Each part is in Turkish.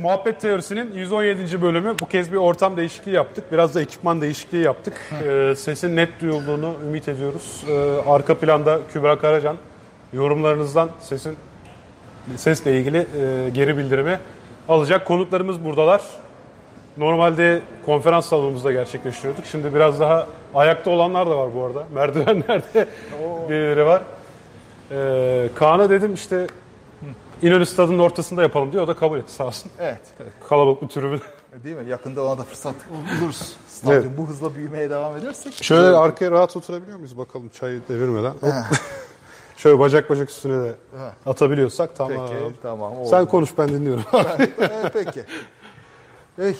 Muhabbet Teorisi'nin 117. bölümü. Bu kez bir ortam değişikliği yaptık. Biraz da ekipman değişikliği yaptık. Ee, sesin net duyulduğunu ümit ediyoruz. Ee, arka planda Kübra Karacan. Yorumlarınızdan sesin sesle ilgili e, geri bildirimi alacak. Konuklarımız buradalar. Normalde konferans salonumuzda gerçekleştiriyorduk. Şimdi biraz daha ayakta olanlar da var bu arada. Merdivenlerde birileri var. Ee, Kaan'a dedim işte İnönü Stadı'nın ortasında yapalım diyor. O da kabul etti sağ olsun. Evet. Kalabalık bir tribün. Değil mi? Yakında ona da fırsat buluruz. Stadyum Evet. bu hızla büyümeye devam edersek. Şöyle arkaya rahat oturabiliyor muyuz bakalım çayı devirmeden? Şöyle bacak bacak üstüne de atabiliyorsak tamam. Peki, tamam. Oldu. Sen konuş ben dinliyorum. Evet, peki. Ey,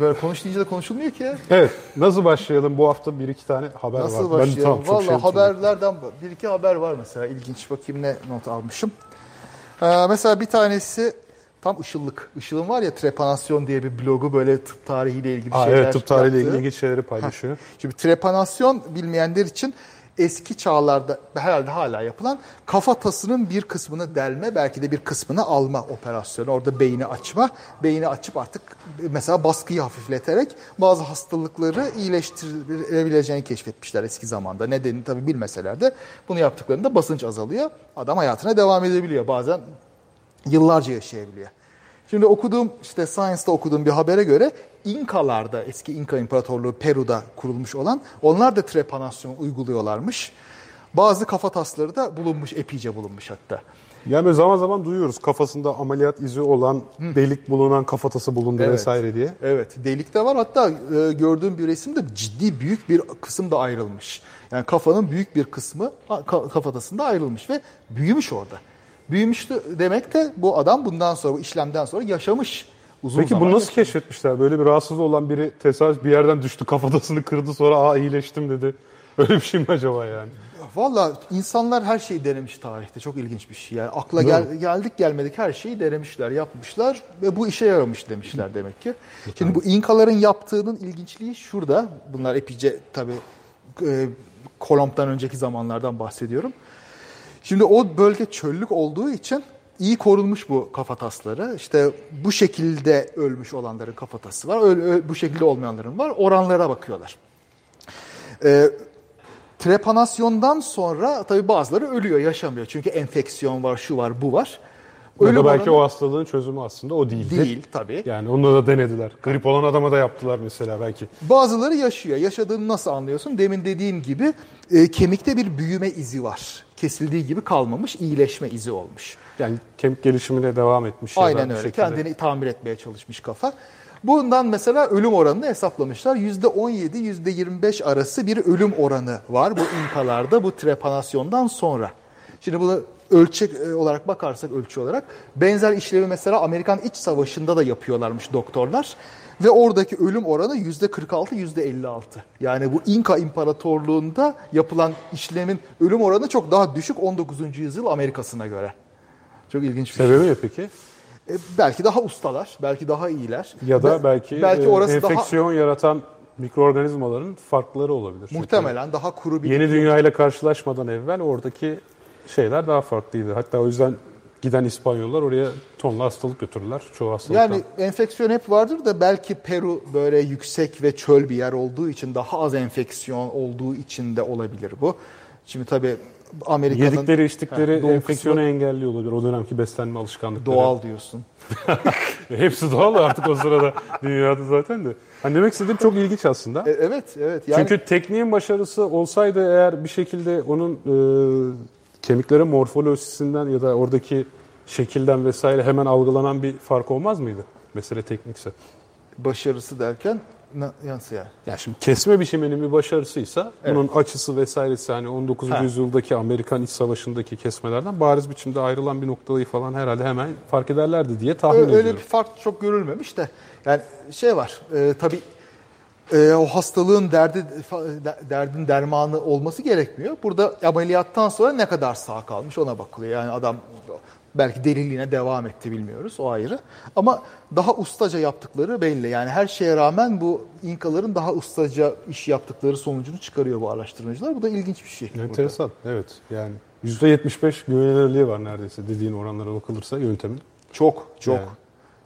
böyle konuş deyince de konuşulmuyor ki. ya. evet. Nasıl başlayalım? Bu hafta bir iki tane haber Nasıl var. başlayalım? tamam, çok Valla şey haberlerden bir iki haber var mesela. İlginç bakayım ne not almışım. Ee, mesela bir tanesi tam ışıllık. Işıl'ın var ya trepanasyon diye bir blogu böyle tıp tarihiyle ilgili Aa, şeyler evet tıp tarihiyle yaptığı. ilgili şeyleri paylaşıyor. Şimdi trepanasyon bilmeyenler için eski çağlarda herhalde hala yapılan kafatasının bir kısmını delme belki de bir kısmını alma operasyonu. Orada beyni açma. Beyni açıp artık mesela baskıyı hafifleterek bazı hastalıkları iyileştirebileceğini keşfetmişler eski zamanda. Nedenini tabii bilmeseler de bunu yaptıklarında basınç azalıyor. Adam hayatına devam edebiliyor. Bazen yıllarca yaşayabiliyor. Şimdi okuduğum işte Science'da okuduğum bir habere göre İnkalarda eski İnka İmparatorluğu Peru'da kurulmuş olan onlar da trepanasyon uyguluyorlarmış. Bazı kafatasları da bulunmuş epeyce bulunmuş hatta. Yani böyle zaman zaman duyuyoruz kafasında ameliyat izi olan, delik bulunan kafatası bulundu Evet. vesaire diye. Evet delik de var hatta e, gördüğüm bir resimde ciddi büyük bir kısım da ayrılmış. Yani kafanın büyük bir kısmı kafatasında ayrılmış ve büyümüş orada. Büyümüştü demek de bu adam bundan sonra bu işlemden sonra yaşamış. Uzun Peki bunu nasıl yaşamış. keşfetmişler? Böyle bir rahatsız olan biri tesadüf bir yerden düştü kafatasını kırdı sonra aa iyileştim dedi. Öyle bir şey mi acaba yani? Valla insanlar her şeyi denemiş tarihte. Çok ilginç bir şey. Yani akla gel, geldik gelmedik her şeyi denemişler, yapmışlar ve bu işe yaramış demişler demek ki. Şimdi bu İnkaların yaptığının ilginçliği şurada. Bunlar epeyce tabii e, Kolomb'dan önceki zamanlardan bahsediyorum. Şimdi o bölge çöllük olduğu için iyi korunmuş bu kafatasları. İşte bu şekilde ölmüş olanların kafatası var. Öyle, öyle- bu şekilde olmayanların var. Oranlara bakıyorlar. Ee, trepanasyondan sonra tabii bazıları ölüyor, yaşamıyor. Çünkü enfeksiyon var, şu var, bu var. Ya Ölüm da belki oranı o hastalığın çözümü aslında o değildi. değil tabii. Yani onu da denediler. Grip olan adama da yaptılar mesela belki. Bazıları yaşıyor. Yaşadığını nasıl anlıyorsun? Demin dediğim gibi e, kemikte bir büyüme izi var. Kesildiği gibi kalmamış, iyileşme izi olmuş. Yani kemik gelişimine devam etmiş. Aynen öyle. Kendini tamir etmeye çalışmış kafa. Bundan mesela ölüm oranını hesaplamışlar. %17, %25 arası bir ölüm oranı var bu inkalarda bu trepanasyondan sonra. Şimdi bunu ölçek e, olarak bakarsak ölçü olarak benzer işlevi mesela Amerikan İç Savaşı'nda da yapıyorlarmış doktorlar. Ve oradaki ölüm oranı %46, %56. Yani bu İnka İmparatorluğu'nda yapılan işlemin ölüm oranı çok daha düşük 19. yüzyıl Amerika'sına göre. Çok ilginç bir şey. Sebebi ne peki? E, belki daha ustalar, belki daha iyiler. Ya da Ve belki, belki e, orası daha enfeksiyon yaratan mikroorganizmaların farkları olabilir. Çünkü muhtemelen daha kuru bir Yeni dünya ile karşılaşmadan evvel oradaki şeyler daha farklıydı. Hatta o yüzden giden İspanyollar oraya tonla hastalık götürürler. Çoğu hastalıktan. yani enfeksiyon hep vardır da belki Peru böyle yüksek ve çöl bir yer olduğu için daha az enfeksiyon olduğu için de olabilir bu. Şimdi tabii Amerika'nın Yedikleri içtikleri doğu enfeksiyonu kısmı engelliyor olabilir. O dönemki beslenme alışkanlıkları. doğal diyorsun. Hepsi doğal artık o sırada dünyada zaten de. Hani demek istediğim çok ilginç aslında. E, evet, evet. Yani Çünkü tekniğin başarısı olsaydı eğer bir şekilde onun e, kemiklerin morfolojisinden ya da oradaki şekilden vesaire hemen algılanan bir fark olmaz mıydı? Mesele teknikse. başarısı derken na- nasıl yani? Ya şimdi kesme biçiminin bir başarısıysa Evet. bunun açısı vesairesi hani 19. Ha. yüzyıldaki Amerikan İç Savaşı'ndaki kesmelerden bariz biçimde ayrılan bir noktayı falan herhalde hemen fark ederlerdi diye tahmin Öyle, öyle ediyorum. bir fark çok görülmemiş de. Yani şey var, e, tabii e, o hastalığın derdi derdin dermanı olması gerekmiyor. Burada ameliyattan sonra ne kadar sağ kalmış ona bakılıyor. Yani adam belki deliliğine devam etti bilmiyoruz o ayrı. Ama daha ustaca yaptıkları belli. Yani her şeye rağmen bu İnkaların daha ustaca iş yaptıkları sonucunu çıkarıyor bu araştırmacılar. Bu da ilginç bir şey. burada. Enteresan. Evet. Yani %75 güvenilirliği var neredeyse dediğin oranlara bakılırsa yöntemin. Çok, çok. Yani.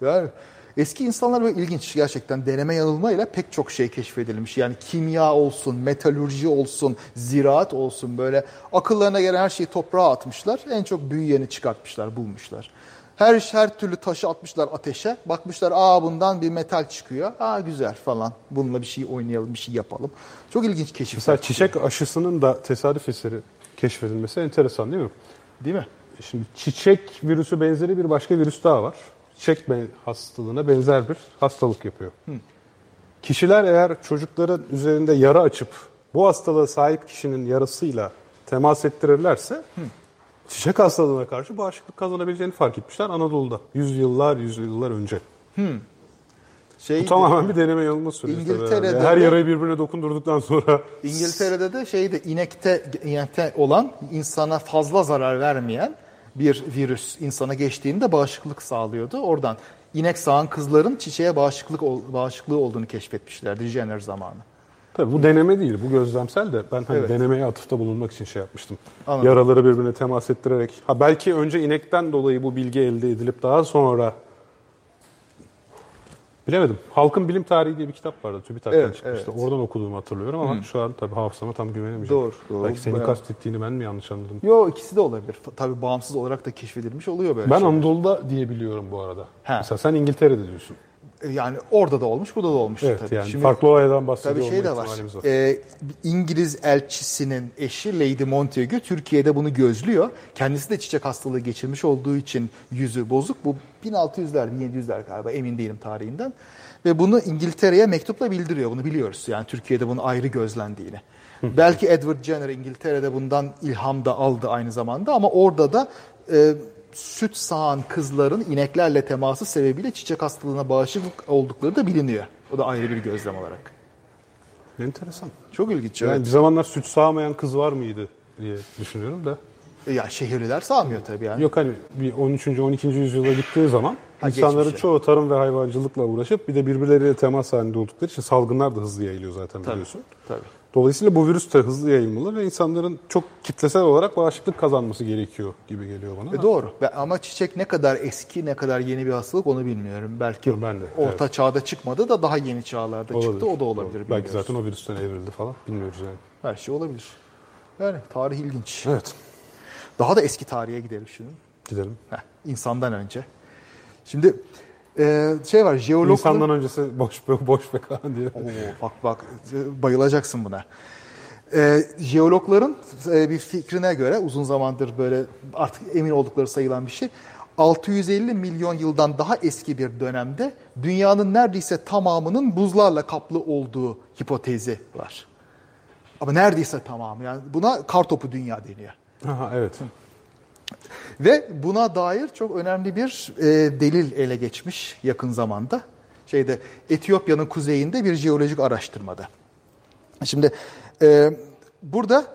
Yani Eski insanlar böyle ilginç gerçekten deneme yanılmayla pek çok şey keşfedilmiş. Yani kimya olsun, metalürji olsun, ziraat olsun böyle akıllarına gelen her şeyi toprağa atmışlar. En çok büyüyeni çıkartmışlar, bulmuşlar. Her her türlü taşı atmışlar ateşe. Bakmışlar aa bundan bir metal çıkıyor. Aa güzel falan. Bununla bir şey oynayalım, bir şey yapalım. Çok ilginç keşifler. Mesela çiçek aşısının da tesadüf eseri keşfedilmesi enteresan değil mi? Değil mi? Şimdi çiçek virüsü benzeri bir başka virüs daha var. Çiçek ben- hastalığına benzer bir hastalık yapıyor. Kişiler eğer çocukların üzerinde yara açıp bu hastalığa sahip kişinin yarasıyla temas ettirirlerse çiçek hastalığına karşı bağışıklık kazanabileceğini fark etmişler Anadolu'da. Yüzyıllar, yüzyıllar önce. Şey, Bu tamamen bir deneme yanılma süreci. İngiltere'de herhalde. Her de- yarayı birbirine dokundurduktan sonra İngiltere'de de şeyde inekte, inekte olan insana fazla zarar vermeyen bir virüs insana geçtiğinde bağışıklık sağlıyordu. Oradan inek sağan kızların çiçeğe bağışıklık bağışıklığı olduğunu keşfetmişlerdi Jenner zamanı. Tabii bu deneme değil, bu gözlemsel de ben hani Evet. denemeye atıfta bulunmak için şey yapmıştım. Anladım. Yaraları birbirine temas ettirerek. Ha belki önce inekten dolayı bu bilgi elde edilip daha sonra bilemedim. Halkın Bilim Tarihi diye bir kitap vardı. TÜBİTAK'tan Evet, çıkmıştı. evet. Oradan okuduğumu hatırlıyorum ama şu an tabii hafızama tam güvenemeyeceğim. Doğru, doğru. Belki senin Bayağı- kastettiğini ben mi yanlış anladım? Yo ikisi de olabilir. Tabii bağımsız olarak da keşfedilmiş oluyor böyle Ben şeyler. Anadolu'da diye biliyorum bu arada. Ha. Mesela sen İngiltere'de diyorsun. Yani orada da olmuş, burada da olmuş Evet tabii. yani Şimdi- farklı olaydan bahsediyor Tabii şey de var. var. Ee, İngiliz elçisinin eşi Lady Montagu Türkiye'de bunu gözlüyor. Kendisi de çiçek hastalığı geçirmiş olduğu için yüzü bozuk. Bu 1600'ler, 1700'ler galiba emin değilim tarihinden. Ve bunu İngiltere'ye mektupla bildiriyor. Bunu biliyoruz. Yani Türkiye'de bunun ayrı gözlendiğini. Belki Edward Jenner İngiltere'de bundan ilham da aldı aynı zamanda ama orada da e, süt sağan kızların ineklerle teması sebebiyle çiçek hastalığına bağışık oldukları da biliniyor. O da ayrı bir gözlem olarak. Enteresan. Çok ilginç. Yani evet. bir zamanlar süt sağmayan kız var mıydı diye düşünüyorum da. Ya şehirliler sağmıyor tabii yani. Yok hani bir 13. 12. yüzyıla gittiği zaman Ha, insanların geçmişe. çoğu tarım ve hayvancılıkla uğraşıp bir de birbirleriyle temas halinde oldukları için salgınlar da hızlı yayılıyor zaten Tabii. biliyorsun. Tabii. Dolayısıyla bu virüs de hızlı yayılmalı ve insanların çok kitlesel olarak bağışıklık kazanması gerekiyor gibi geliyor bana. E doğru. Ama çiçek ne kadar eski, ne kadar yeni bir hastalık onu bilmiyorum. Belki ben de, orta çağda çıkmadı da daha yeni çağlarda çıktı. O da olabilir. Belki zaten o virüsten evrildi falan. Bilmiyoruz yani. Her şey olabilir. Yani tarih ilginç. Evet. Daha da eski tarihe gidelim şimdi. Gidelim. Heh, insandan önce. Şimdi e, şey var jeologlar... İnsandan öncesi boş be, boş be Kaan diye. Oo, bak bak bayılacaksın buna. Ee, jeologların e, bir fikrine göre uzun zamandır böyle artık emin oldukları sayılan bir şey. 650 milyon yıldan daha eski bir dönemde dünyanın neredeyse tamamının buzlarla kaplı olduğu hipotezi var. Ama neredeyse tamamı yani buna kartopu dünya deniyor. Aha, evet. Ve buna dair çok önemli bir e, delil ele geçmiş yakın zamanda. Şeyde Etiyopya'nın kuzeyinde bir jeolojik araştırmada. Şimdi e, burada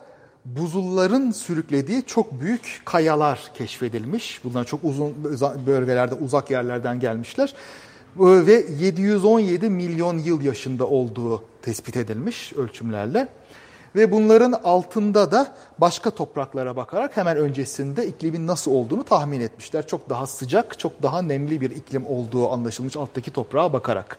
buzulların sürüklediği çok büyük kayalar keşfedilmiş. Bunlar çok uzun bölgelerde, uzak yerlerden gelmişler. E, Ve 717 milyon yıl yaşında olduğu tespit edilmiş ölçümlerle. Ve bunların altında da başka topraklara bakarak hemen öncesinde iklimin nasıl olduğunu tahmin etmişler. Çok daha sıcak, çok daha nemli bir iklim olduğu anlaşılmış alttaki toprağa bakarak.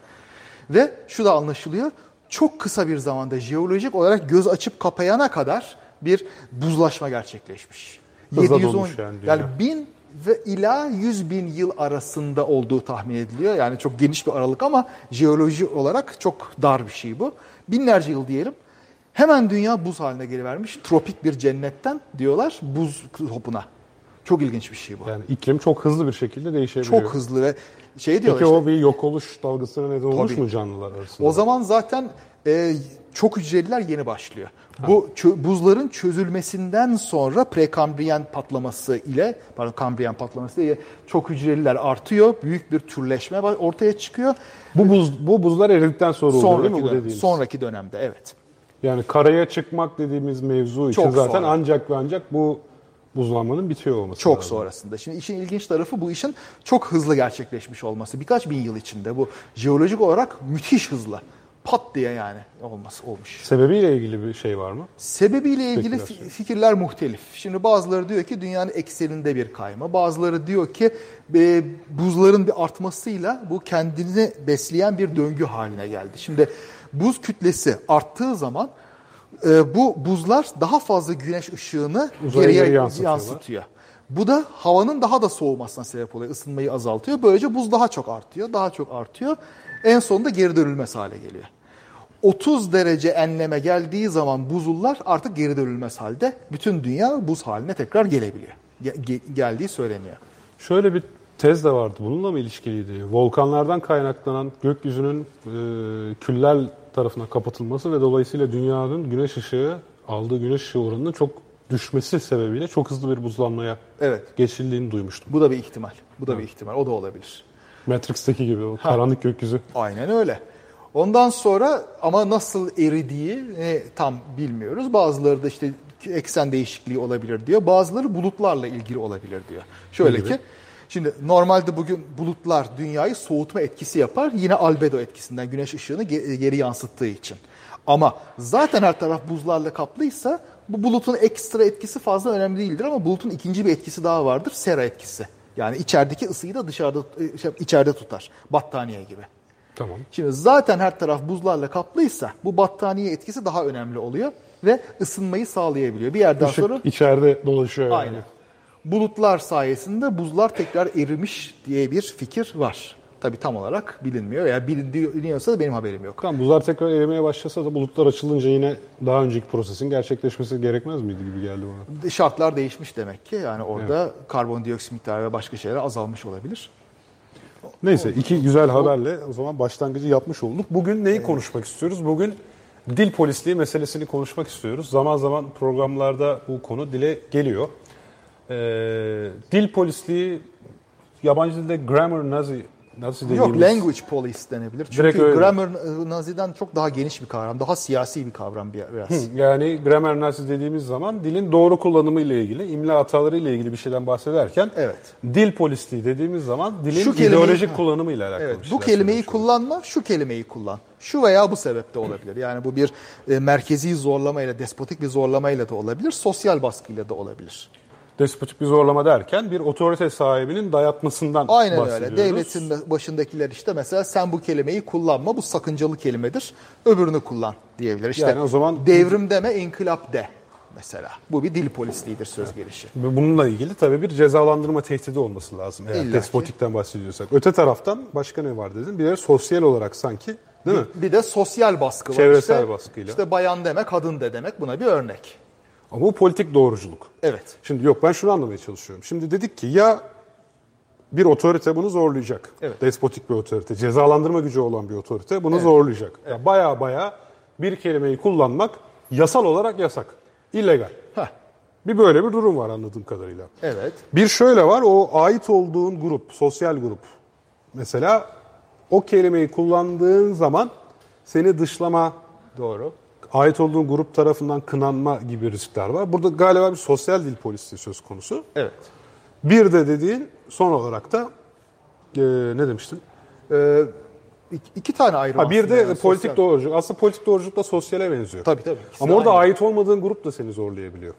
Ve şu da anlaşılıyor. Çok kısa bir zamanda jeolojik olarak göz açıp kapayana kadar bir buzlaşma gerçekleşmiş. Hızla dolmuş yani dünya. yani bin ve ila 100 bin yıl arasında olduğu tahmin ediliyor. Yani çok geniş bir aralık ama jeoloji olarak çok dar bir şey bu. Binlerce yıl diyelim. Hemen dünya buz haline gelivermiş. Tropik bir cennetten diyorlar buz topuna. Çok ilginç bir şey bu. Yani iklim çok hızlı bir şekilde değişebiliyor. Çok hızlı ve şey diyorlar Peki işte, o bir yok oluş dalgasına neden olmuş Tabii. mu canlılar arasında? O zaman zaten e, çok hücreliler yeni başlıyor. Bu çö- buzların çözülmesinden sonra prekambriyen patlaması ile, pardon kambriyen patlaması ile çok hücreliler artıyor. Büyük bir türleşme ortaya çıkıyor. bu buz bu buzlar eridikten sonra oluyor değil mi bu sonraki dönemde evet. Yani karaya çıkmak dediğimiz mevzu için Çok zaten sonra. ancak ve ancak bu buzlanmanın bitiyor olması Çok lazım. sonrasında. Şimdi işin ilginç tarafı bu işin çok hızlı gerçekleşmiş olması. Birkaç bin yıl içinde bu jeolojik olarak müthiş hızlı. pat diye yani olması olmuş. Sebebiyle ilgili bir şey var mı? Sebebiyle ilgili fi- Spekülasyon. fikirler muhtelif. Şimdi bazıları diyor ki dünyanın ekseninde bir kayma. Bazıları diyor ki e, buzların bir artmasıyla bu kendini besleyen bir döngü haline geldi. Şimdi buz kütlesi arttığı zaman e, bu buzlar daha fazla güneş ışığını Uzaya geriye yansıtıyor. Bu da havanın daha da soğumasına sebep oluyor. ısınmayı azaltıyor. Böylece buz daha çok artıyor, daha çok artıyor. En sonunda geri dönülmez hale geliyor. 30 derece enleme geldiği zaman buzullar artık geri dönülmez halde. Bütün dünya buz haline tekrar gelebiliyor. Ge- ge- geldiği söyleniyor. Şöyle bir tez de vardı. Bununla mı ilişkiliydi? Volkanlardan kaynaklanan gökyüzünün e, küller tarafına kapatılması ve dolayısıyla dünyanın güneş ışığı aldığı güneş ışığı oranının çok düşmesi sebebiyle çok hızlı bir buzlanmaya Evet. geçildiğini duymuştum. Bu da bir ihtimal. Bu da bir ihtimal. O da olabilir. Matrix'teki gibi o karanlık gökyüzü. Aynen öyle. Ondan sonra ama nasıl eridiği e, tam bilmiyoruz. Bazıları da işte eksen değişikliği olabilir diyor. Bazıları bulutlarla ilgili olabilir diyor. Şöyle ki şimdi normalde bugün bulutlar dünyayı soğutma etkisi yapar. Yine albedo etkisinden güneş ışığını ge- geri yansıttığı için. Ama zaten her taraf buzlarla kaplıysa bu bulutun ekstra etkisi fazla önemli değildir ama bulutun ikinci bir etkisi daha vardır. Sera etkisi. Yani içerideki ısıyı da dışarıda e, şey, içeride tutar. Battaniye gibi. Tamam. Şimdi zaten her taraf buzlarla kaplıysa bu battaniye etkisi daha önemli oluyor ve ısınmayı sağlayabiliyor. Bir yerden Işık sonra içeride dolaşıyor yani. aynen. Bulutlar sayesinde buzlar tekrar erimiş diye bir fikir var. Tabii tam olarak bilinmiyor. Eğer biliniyorsa da benim haberim yok. Tamam buzlar tekrar erimeye başlasa da bulutlar açılınca yine daha önceki prosesin gerçekleşmesi gerekmez miydi gibi geldi bana. Şartlar değişmiş demek ki. Yani orada karbondioksit miktarı ve başka şeyler azalmış olabilir. Neyse iki güzel haberle o zaman başlangıcı yapmış olduk. Bugün neyi konuşmak istiyoruz? Bugün dil polisliği meselesini konuşmak istiyoruz. Zaman zaman programlarda bu konu dile geliyor. Ee, dil polisliği yabancı dilde grammar nazi nazi Yok dediğimiz language police denebilir. Çünkü Direkt öyle. grammar e, naziden çok daha geniş bir kavram. Daha siyasi bir kavram bir- biraz. yani grammar nazi dediğimiz zaman dilin doğru kullanımı ile ilgili, imla hataları ile ilgili bir şeyden bahsederken Evet. dil polisliği dediğimiz zaman dilin Şu kelimeyi- ideolojik kullanımı ile alakalı. Evet, bu kelimeyi kullanma, şu kelimeyi kullan. Şu veya bu sebeple olabilir. Yani bu bir e, merkezi zorlamayla, despotik bir zorlamayla da olabilir, sosyal baskıyla da olabilir. Despotik bir zorlama derken bir otorite sahibinin dayatmasından Aynen bahsediyoruz. öyle. Devletin de- başındakiler işte mesela sen bu kelimeyi kullanma, bu sakıncalı kelimedir, öbürünü kullan diyebilir. İşte Yani o zaman- devrim deme, inkılap de mesela. Bu bir dil polisliğidir söz gelişi. Bununla ilgili tabii bir cezalandırma tehdidi olması lazım eğer İlla ki. despotikten bahsediyorsak. Öte taraftan başka ne var dedin? Bir de sosyal olarak sanki değil mi? Bir de sosyal baskı var. Çevresel işte. baskıyla. İşte bayan deme, kadın de demek buna bir örnek. Ama bu politik doğruculuk. Evet. Şimdi yok ben şunu anlamaya çalışıyorum. Şimdi dedik ki ya bir otorite bunu zorlayacak. Evet. Despotik bir otorite, cezalandırma gücü olan bir otorite bunu zorlayacak. Ya baya baya bir kelimeyi kullanmak yasal olarak yasak. illegal. Heh, Bir böyle bir durum var anladığım kadarıyla. evet. Bir şöyle var, o ait olduğun grup, sosyal grup. Mesela o kelimeyi kullandığın zaman seni dışlama, Doğru. Ait olduğun grup tarafından kınanma gibi riskler var. Burada galiba bir sosyal dil polisi söz konusu. Evet. Bir de dediğin son olarak da e, ne demiştin? Ee, iki, iki tane ayrı Ha, bir de yani, politik sosyal- doğruculuk. Aslında politik doğruculuk da sosyale benziyor. Tabii tabii. İkisi Ama orada aynı. ait olmadığın grup da seni zorlayabiliyor.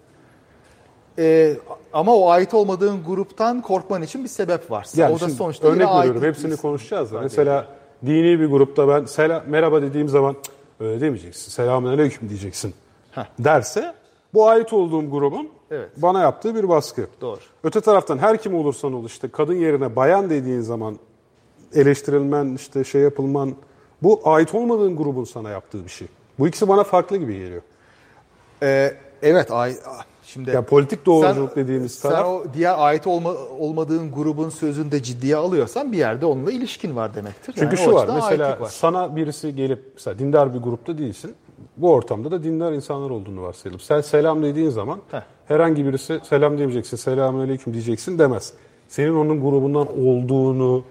Ee, ama o ait olmadığın gruptan korkman için bir sebep var. Yani o da sonuçta örnek veriyorum. Hepsini konuşacağız da. Mesela dini bir grupta ben selam, merhaba dediğim zaman "Cık, öyle demeyeceksin. Selamünaleyküm diyeceksin. Heh. Derse bu ait olduğum grubun Evet. bana yaptığı bir baskı. Doğru. Öte taraftan her kim olursan ol işte kadın yerine bayan dediğin zaman eleştirilmen işte şey yapılman bu ait olmadığın grubun sana yaptığı bir şey. Bu ikisi bana farklı gibi geliyor. Ee, evet. Ay, şimdi Ya politik doğruculuk dediğimiz sen taraf o diğer ait olma, olmadığın grubun sözünü de ciddiye alıyorsan bir yerde onunla ilişkin var demektir. Çünkü Yani şu var mesela var. sana birisi gelip mesela dindar bir grupta değilsin. Bu ortamda da dindar insanlar olduğunu varsayalım. Sen selam dediğin zaman Heh. herhangi birisi selam diyeceksin, selamünaleyküm diyeceksin demez. Senin onun grubundan olduğunu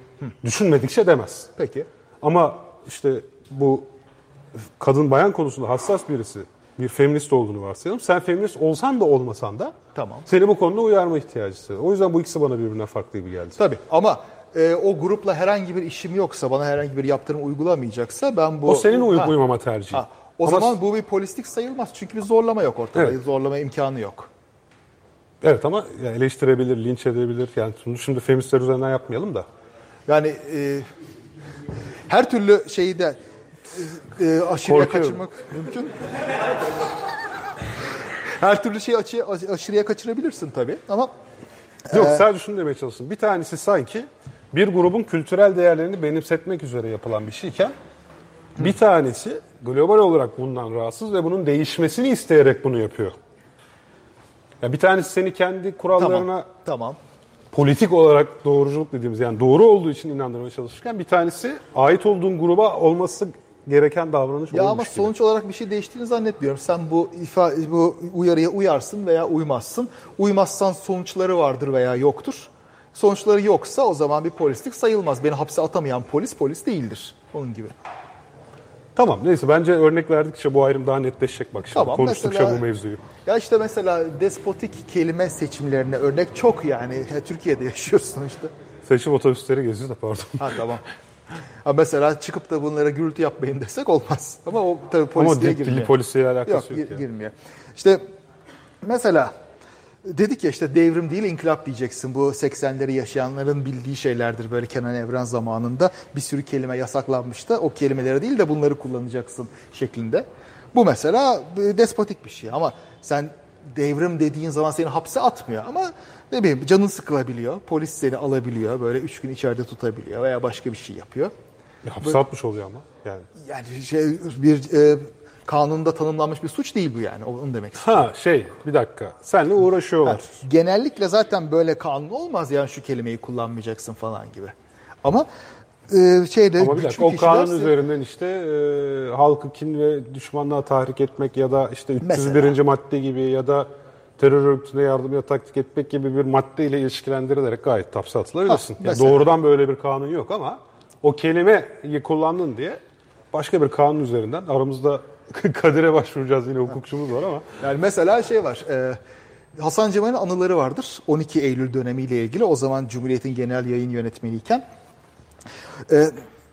düşünmedikçe demez. Peki. Ama işte bu kadın bayan konusunda hassas birisi bir feminist olduğunu varsayalım. Sen feminist olsan da olmasan da Tamam. seni bu konuda uyarma ihtiyacı hissediyor. O yüzden bu ikisi bana birbirinden farklı gibi geldi. Tabii ama e, o grupla herhangi bir işim yoksa, bana herhangi bir yaptırım uygulamayacaksa ben bu... O senin uy- Ha, uymama tercihi. ha. O Ama- zaman bu bir polislik sayılmaz. Çünkü bir zorlama yok ortada. Evet. Zorlama imkanı yok. Evet ama eleştirebilir, linç edebilir. Yani bunu şimdi feministler üzerinden yapmayalım da. Yani e, her türlü şeyi de e, e, aşırıya kaçırmak mümkün. her türlü şeyi açı, aşırıya kaçırabilirsin tabii ama Yok sadece şunu demeye çalıştım. Bir tanesi sanki bir grubun kültürel değerlerini benimsetmek üzere yapılan bir şeyken bir tanesi global olarak bundan rahatsız ve bunun değişmesini isteyerek bunu yapıyor. Ya bir tanesi seni kendi kurallarına tamam. Tamam. politik olarak doğruculuk dediğimiz yani doğru olduğu için inandırmaya çalışırken bir tanesi ait olduğun gruba olması gereken davranış Ya ama gibi. sonuç olarak bir şey değiştiğini zannetmiyorum. Sen bu ifa bu uyarıya uyarsın veya uymazsın. Uymazsan sonuçları vardır veya yoktur. Sonuçları yoksa o zaman bir polislik sayılmaz. Beni hapse atamayan polis polis değildir. Onun gibi. Tamam neyse bence örnek verdikçe bu ayrım daha netleşecek bak şimdi Tamam, konuştukça mesela- bu mevzuyu. Ya işte mesela despotik kelime seçimlerine örnek çok yani. Ya Türkiye'de yaşıyorsun işte. Seçim otobüsleri geziyor da pardon. Ha tamam. Ha mesela çıkıp da bunlara gürültü yapmayın desek olmaz. Ama o tabii Ama polisliğe girmiyor. polisiyle alakası Yok, yok, gir- ya. girmiyor. İşte mesela dedik ya işte devrim değil inkılap diyeceksin. Bu 80'leri yaşayanların bildiği şeylerdir böyle Kenan Evren zamanında. Bir sürü kelime yasaklanmıştı. O kelimeleri değil de bunları kullanacaksın şeklinde. Bu mesela e, despotik bir şey ama sen devrim dediğin zaman seni hapse atmıyor ama ne bileyim canın sıkılabiliyor. Polis seni alabiliyor. Böyle üç gün içeride tutabiliyor veya başka bir şey yapıyor. Ya, hapse atmış oluyor ama yani. Yani şey bir e, kanunda tanımlanmış bir suç değil bu yani. Onu demek istiyorum. Ha şey bir dakika senle uğraşıyorlar. Genellikle zaten böyle kanun olmaz yani şu kelimeyi kullanmayacaksın falan gibi. Ama e, şeyde Ama bir dakika o kişiler- kanun üzerinden işte e, halkı kin ve düşmanlığa tahrik etmek ya da işte 301. Mesela. madde gibi ya da terör örgütüne yardım ya taktik etmek gibi bir maddeyle ilişkilendirilerek gayet hapse atılabilirsin. Ha, Yani mesela. doğrudan böyle bir kanun yok ama o kelimeyi kullandın diye başka bir kanun üzerinden aramızda Kadir'e başvuracağız yine hukukçumuz var ama Yani mesela şey var. e, Hasan Cemal'in anıları vardır. 12 Eylül dönemiyle ilgili. O zaman Cumhuriyet'in genel yayın yönetmeniyken. E,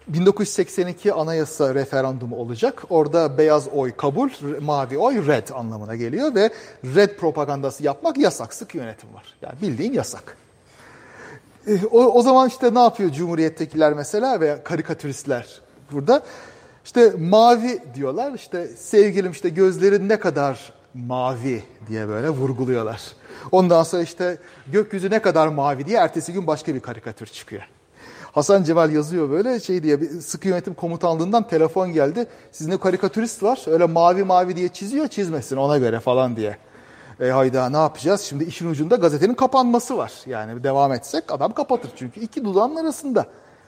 1982 anayasa referandumu olacak. Orada beyaz oy kabul, mavi oy red anlamına geliyor ve red propagandası yapmak yasak. Sık yönetim var. Yani bildiğin yasak. E, O, o zaman işte ne yapıyor Cumhuriyet'tekiler mesela veya karikatüristler burada? İşte mavi diyorlar. İşte sevgilim işte gözlerin ne kadar mavi diye böyle vurguluyorlar. Ondan sonra işte gökyüzü ne kadar mavi diye ertesi gün başka bir karikatür çıkıyor. Hasan Cemal yazıyor böyle şey diye bir sıkı yönetim komutanlığından telefon geldi. Sizin karikatürist var öyle mavi mavi diye çiziyor çizmesin ona göre falan diye. E hayda ne yapacağız? Şimdi işin ucunda gazetenin kapanması var. Yani devam etsek adam kapatır çünkü iki dudağın arasında.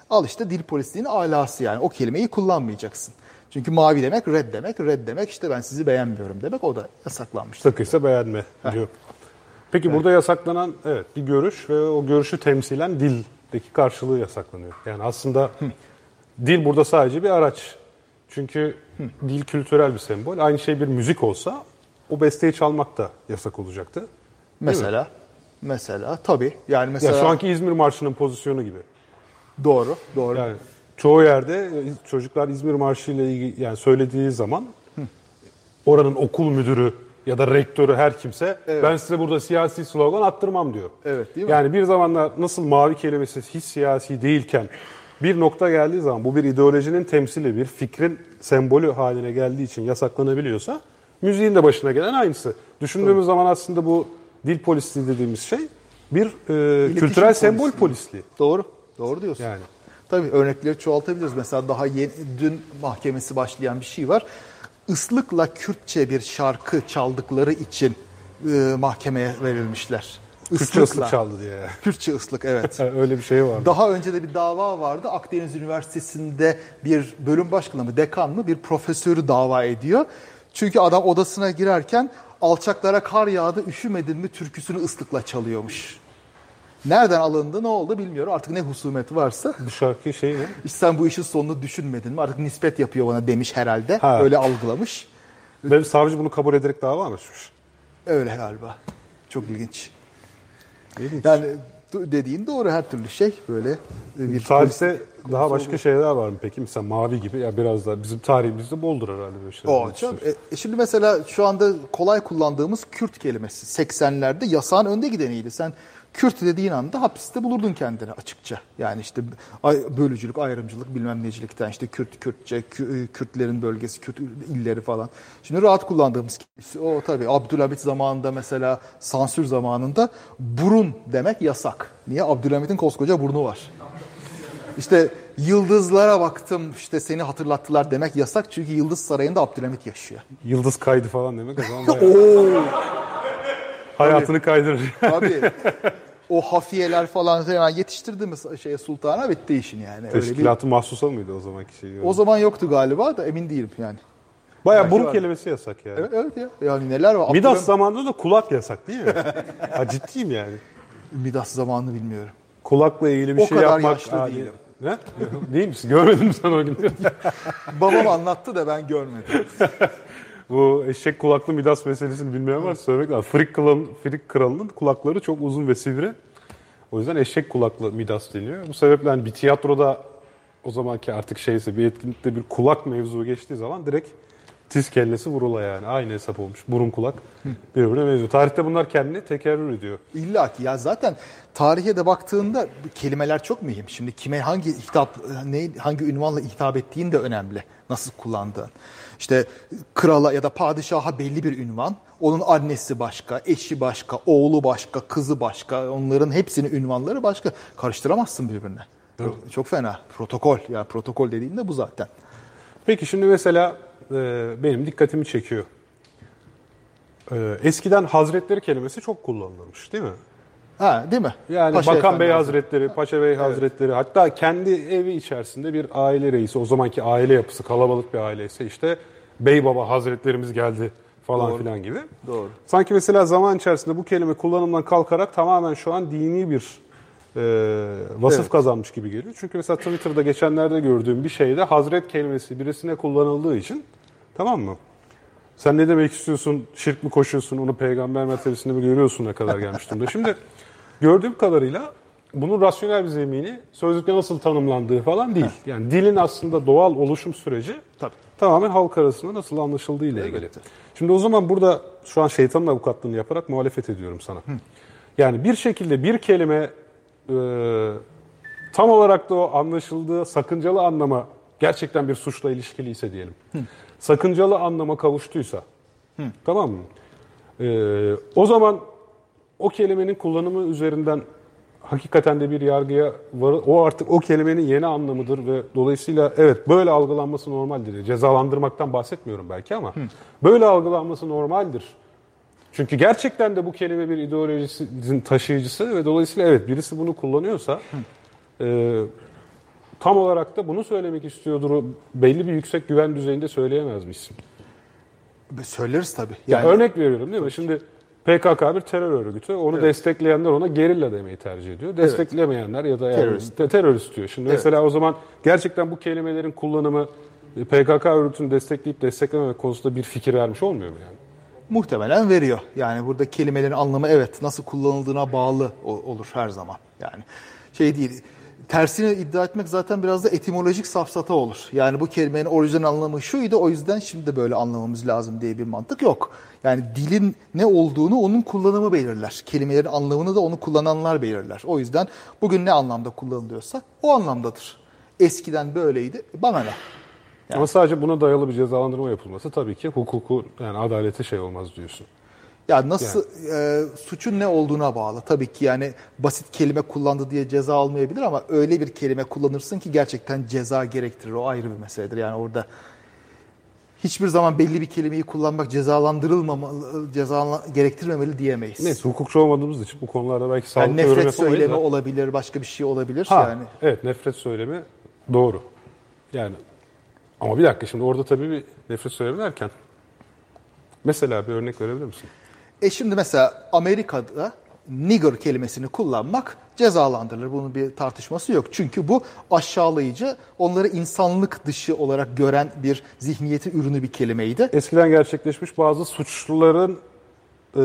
Al işte dil polisliğinin alası yani o kelimeyi kullanmayacaksın. Çünkü mavi demek red demek, red demek işte ben sizi beğenmiyorum demek o da yasaklanmış. Sakıysa beğenme diyor. Peki burada yasaklanan evet bir görüş ve o görüşü temsilen dildeki karşılığı yasaklanıyor. Yani aslında dil burada sadece bir araç. Çünkü dil kültürel bir sembol. Aynı şey bir müzik olsa o besteyi çalmak da yasak olacaktı. Mesela mesela tabii yani Ya mesela şu anki İzmir Marşı'nın pozisyonu gibi. doğru doğru. Yani çoğu yerde e, çocuklar İzmir Marşı ile ilgili yani söylediği zaman oranın okul müdürü ya da rektörü her kimse ben size burada siyasi slogan attırmam diyor. Evet, değil mi? Yani bir zamanlar nasıl mavi kelimesi hiç siyasi değilken bir nokta geldiği zaman bu bir ideolojinin temsili, bir fikrin sembolü haline geldiği için yasaklanabiliyorsa müziğin de başına gelen aynısı. Düşündüğümüz zaman aslında bu dil polisliği dediğimiz şey bir e, kültürel sembol polisliği. polisliği. Doğru. Doğru diyorsun. Yani. Tabii örnekleri çoğaltabiliriz. Mesela daha yeni, dün mahkemesi başlayan bir şey var. Islıkla Kürtçe bir şarkı çaldıkları için e, mahkemeye verilmişler. Kürtçe ıslık çaldı diye. Kürtçe ıslık evet. Öyle bir şey var. Daha önce de bir dava vardı. Akdeniz Üniversitesi'nde bir bölüm başkanı mı, dekan mı bir profesörü dava ediyor. Çünkü adam odasına girerken alçaklara kar yağdı üşümedin mi türküsünü ıslıkla çalıyormuş. Nereden alındı ne oldu bilmiyorum. Artık ne husumet varsa. Bu şarkı şey? İşte sen bu işin sonunu düşünmedin mi? Artık nispet yapıyor bana demiş herhalde. Ha. Öyle algılamış. Benim savcı bunu kabul ederek dava mı açmış? Öyle galiba. Çok ilginç. İlginç. Yani dediğin doğru her türlü şey böyle bir Tarihte daha başka şeyler var mı peki? Mesela mavi gibi ya biraz da bizim tarihimizde boldur herhalde böyle şeyler. O çok. E, şimdi mesela şu anda kolay kullandığımız Kürt kelimesi 80'lerde yasağın önde gideniydi. Sen Kürt dediğin anda hapiste bulurdun kendini açıkça. Yani işte bölücülük, ayrımcılık, bilmem necilikten işte Kürt, Kürtçe, Kü- e, Kürtlerin bölgesi, Kürt illeri falan. Şimdi rahat kullandığımız. O tabii Abdülhamit zamanında mesela sansür zamanında burun demek yasak. Niye? Abdülhamit'in koskoca burnu var. İşte yıldızlara baktım işte seni hatırlattılar demek yasak çünkü Yıldız Sarayı'nda Abdülhamit yaşıyor. Yıldız kaydı falan demek o zaman bayağı hayatını kaydırır. Tabii. o hafiyeler falan hemen yetiştirdi mi şeye sultana bitti işin yani. Öyle bir, Teşkilatı mahsusa mıydı o zamanki şey? o zaman yoktu galiba da emin değilim yani. Belki burun var. kelimesi yasak yani. Evet, evet ya. Yani neler var? Midas Abdülhamit- zamanında da kulak yasak değil mi? ha, ciddiyim yani. Midas zamanını bilmiyorum. Kulakla ilgili bir O şey kadar yapmak. yaşlı adi- değilim. Ne? Değil misin? Görmedin mi sen o gün? Babam anlattı da ben görmedim. Bu eşek kulaklı Midas meselesini bilmeyen var söylemek lazım. Frik, kralın, Frik kralının kulakları çok uzun ve sivri. O yüzden eşek kulaklı Midas deniyor. Bu sebeple hani bir tiyatroda o zamanki artık şeyse bir etkinlikte bir kulak mevzu geçtiği zaman direkt tiz kellesi vurula yani. Aynı hesap olmuş. Burun kulak birbirine benziyor. Tarihte bunlar kendini tekerrür ediyor. İlla ki ya zaten tarihe de baktığında kelimeler çok mühim. Şimdi kime hangi hitap ne hangi ünvanla hitap ettiğin de önemli. Nasıl kullandığın. İşte krala ya da padişaha belli bir ünvan. Onun annesi başka, eşi başka, oğlu başka, kızı başka. Onların hepsinin ünvanları başka. Karıştıramazsın birbirine. Çok, çok fena. Protokol. Ya protokol dediğinde bu zaten. Peki şimdi mesela e, benim dikkatimi çekiyor. E, eskiden hazretleri kelimesi çok kullanılırmış değil mi? Ha değil mi? Yani Paşa Bakan Efendi Bey Hazretleri. Paşa Bey Hazretleri hatta kendi evi içerisinde bir aile reisi o zamanki aile yapısı kalabalık bir aileyse işte Bey Baba Hazretlerimiz geldi falan Doğru. filan gibi. Doğru. Sanki mesela zaman içerisinde bu kelime kullanımdan kalkarak tamamen şu an dini bir e, vasıf Evet. kazanmış gibi geliyor. Çünkü mesela Twitter'da geçenlerde gördüğüm bir şeyde Hazret kelimesi birisine kullanıldığı için tamam mı? Sen ne demek istiyorsun? Şirk mi koşuyorsun? Onu peygamber mertebesinde mi görüyorsun ne kadar gelmiş durumda? Şimdi gördüğüm kadarıyla bunun rasyonel bir zemini sözlükte nasıl tanımlandığı falan değil. Yani dilin aslında doğal oluşum süreci Tabii. tamamen halk arasında nasıl anlaşıldığı ile ilgili. Şimdi o zaman burada şu an şeytanın avukatlığını yaparak muhalefet ediyorum sana. Yani bir şekilde bir kelime e, tam olarak da o anlaşıldığı sakıncalı anlama gerçekten bir suçla ilişkiliyse diyelim. Sakıncalı anlama kavuştuysa. Tamam mı? E, o zaman o kelimenin kullanımı üzerinden hakikaten de bir yargıya var. O artık o kelimenin yeni anlamıdır ve dolayısıyla evet böyle algılanması normaldir. Cezalandırmaktan bahsetmiyorum belki ama böyle algılanması normaldir. Çünkü gerçekten de bu kelime bir ideolojisinin taşıyıcısı ve dolayısıyla evet birisi bunu kullanıyorsa e, tam olarak da bunu söylemek istiyordur. Belli bir yüksek güven düzeyinde söyleyemez misin? Söyleriz tabii. Ya Yani örnek veriyorum değil mi? Şimdi PKK bir terör örgütü. Onu destekleyenler ona gerilla demeyi tercih ediyor. Desteklemeyenler ya da yani Terörist. terörist. terörist diyor. Şimdi mesela o zaman gerçekten bu kelimelerin kullanımı e, PKK örgütünü destekleyip desteklememek konusunda bir fikir vermiş olmuyor mu yani? muhtemelen veriyor. Yani burada kelimelerin anlamı evet nasıl kullanıldığına bağlı olur her zaman. Yani şey değil. Tersini iddia etmek zaten biraz da etimolojik safsata olur. Yani bu kelimenin orijinal anlamı şuydu o yüzden şimdi de böyle anlamamız lazım diye bir mantık yok. Yani dilin ne olduğunu onun kullanımı belirler. Kelimelerin anlamını da onu kullananlar belirler. O yüzden bugün ne anlamda kullanılıyorsa o anlamdadır. Eskiden böyleydi. Bana ne? Ama sadece buna dayalı bir cezalandırma yapılması tabii ki hukuku yani adaleti şey olmaz diyorsun. Ya nasıl e, suçun ne olduğuna bağlı. Tabii ki yani basit kelime kullandı diye ceza almayabilir ama öyle bir kelime kullanırsın ki gerçekten ceza gerektirir. O ayrı bir meseledir. Yani orada hiçbir zaman belli bir kelimeyi kullanmak cezalandırılmamalı, ceza gerektirmemeli diyemeyiz. Neyse hukukçu olmadığımız için bu konularda belki sağlıklı Yani nefret söylemi da. olabilir, başka bir şey olabilir. Ha, Yani Evet nefret söylemi doğru. Yani ama bir dakika şimdi orada tabii bir nefret söylemi derken mesela bir örnek verebilir misin? E şimdi mesela Amerika'da nigger kelimesini kullanmak cezalandırılır. Bunun bir tartışması yok. Çünkü bu aşağılayıcı, onları insanlık dışı olarak gören bir zihniyetin ürünü bir kelimeydi. Eskiden gerçekleşmiş bazı suçluların e,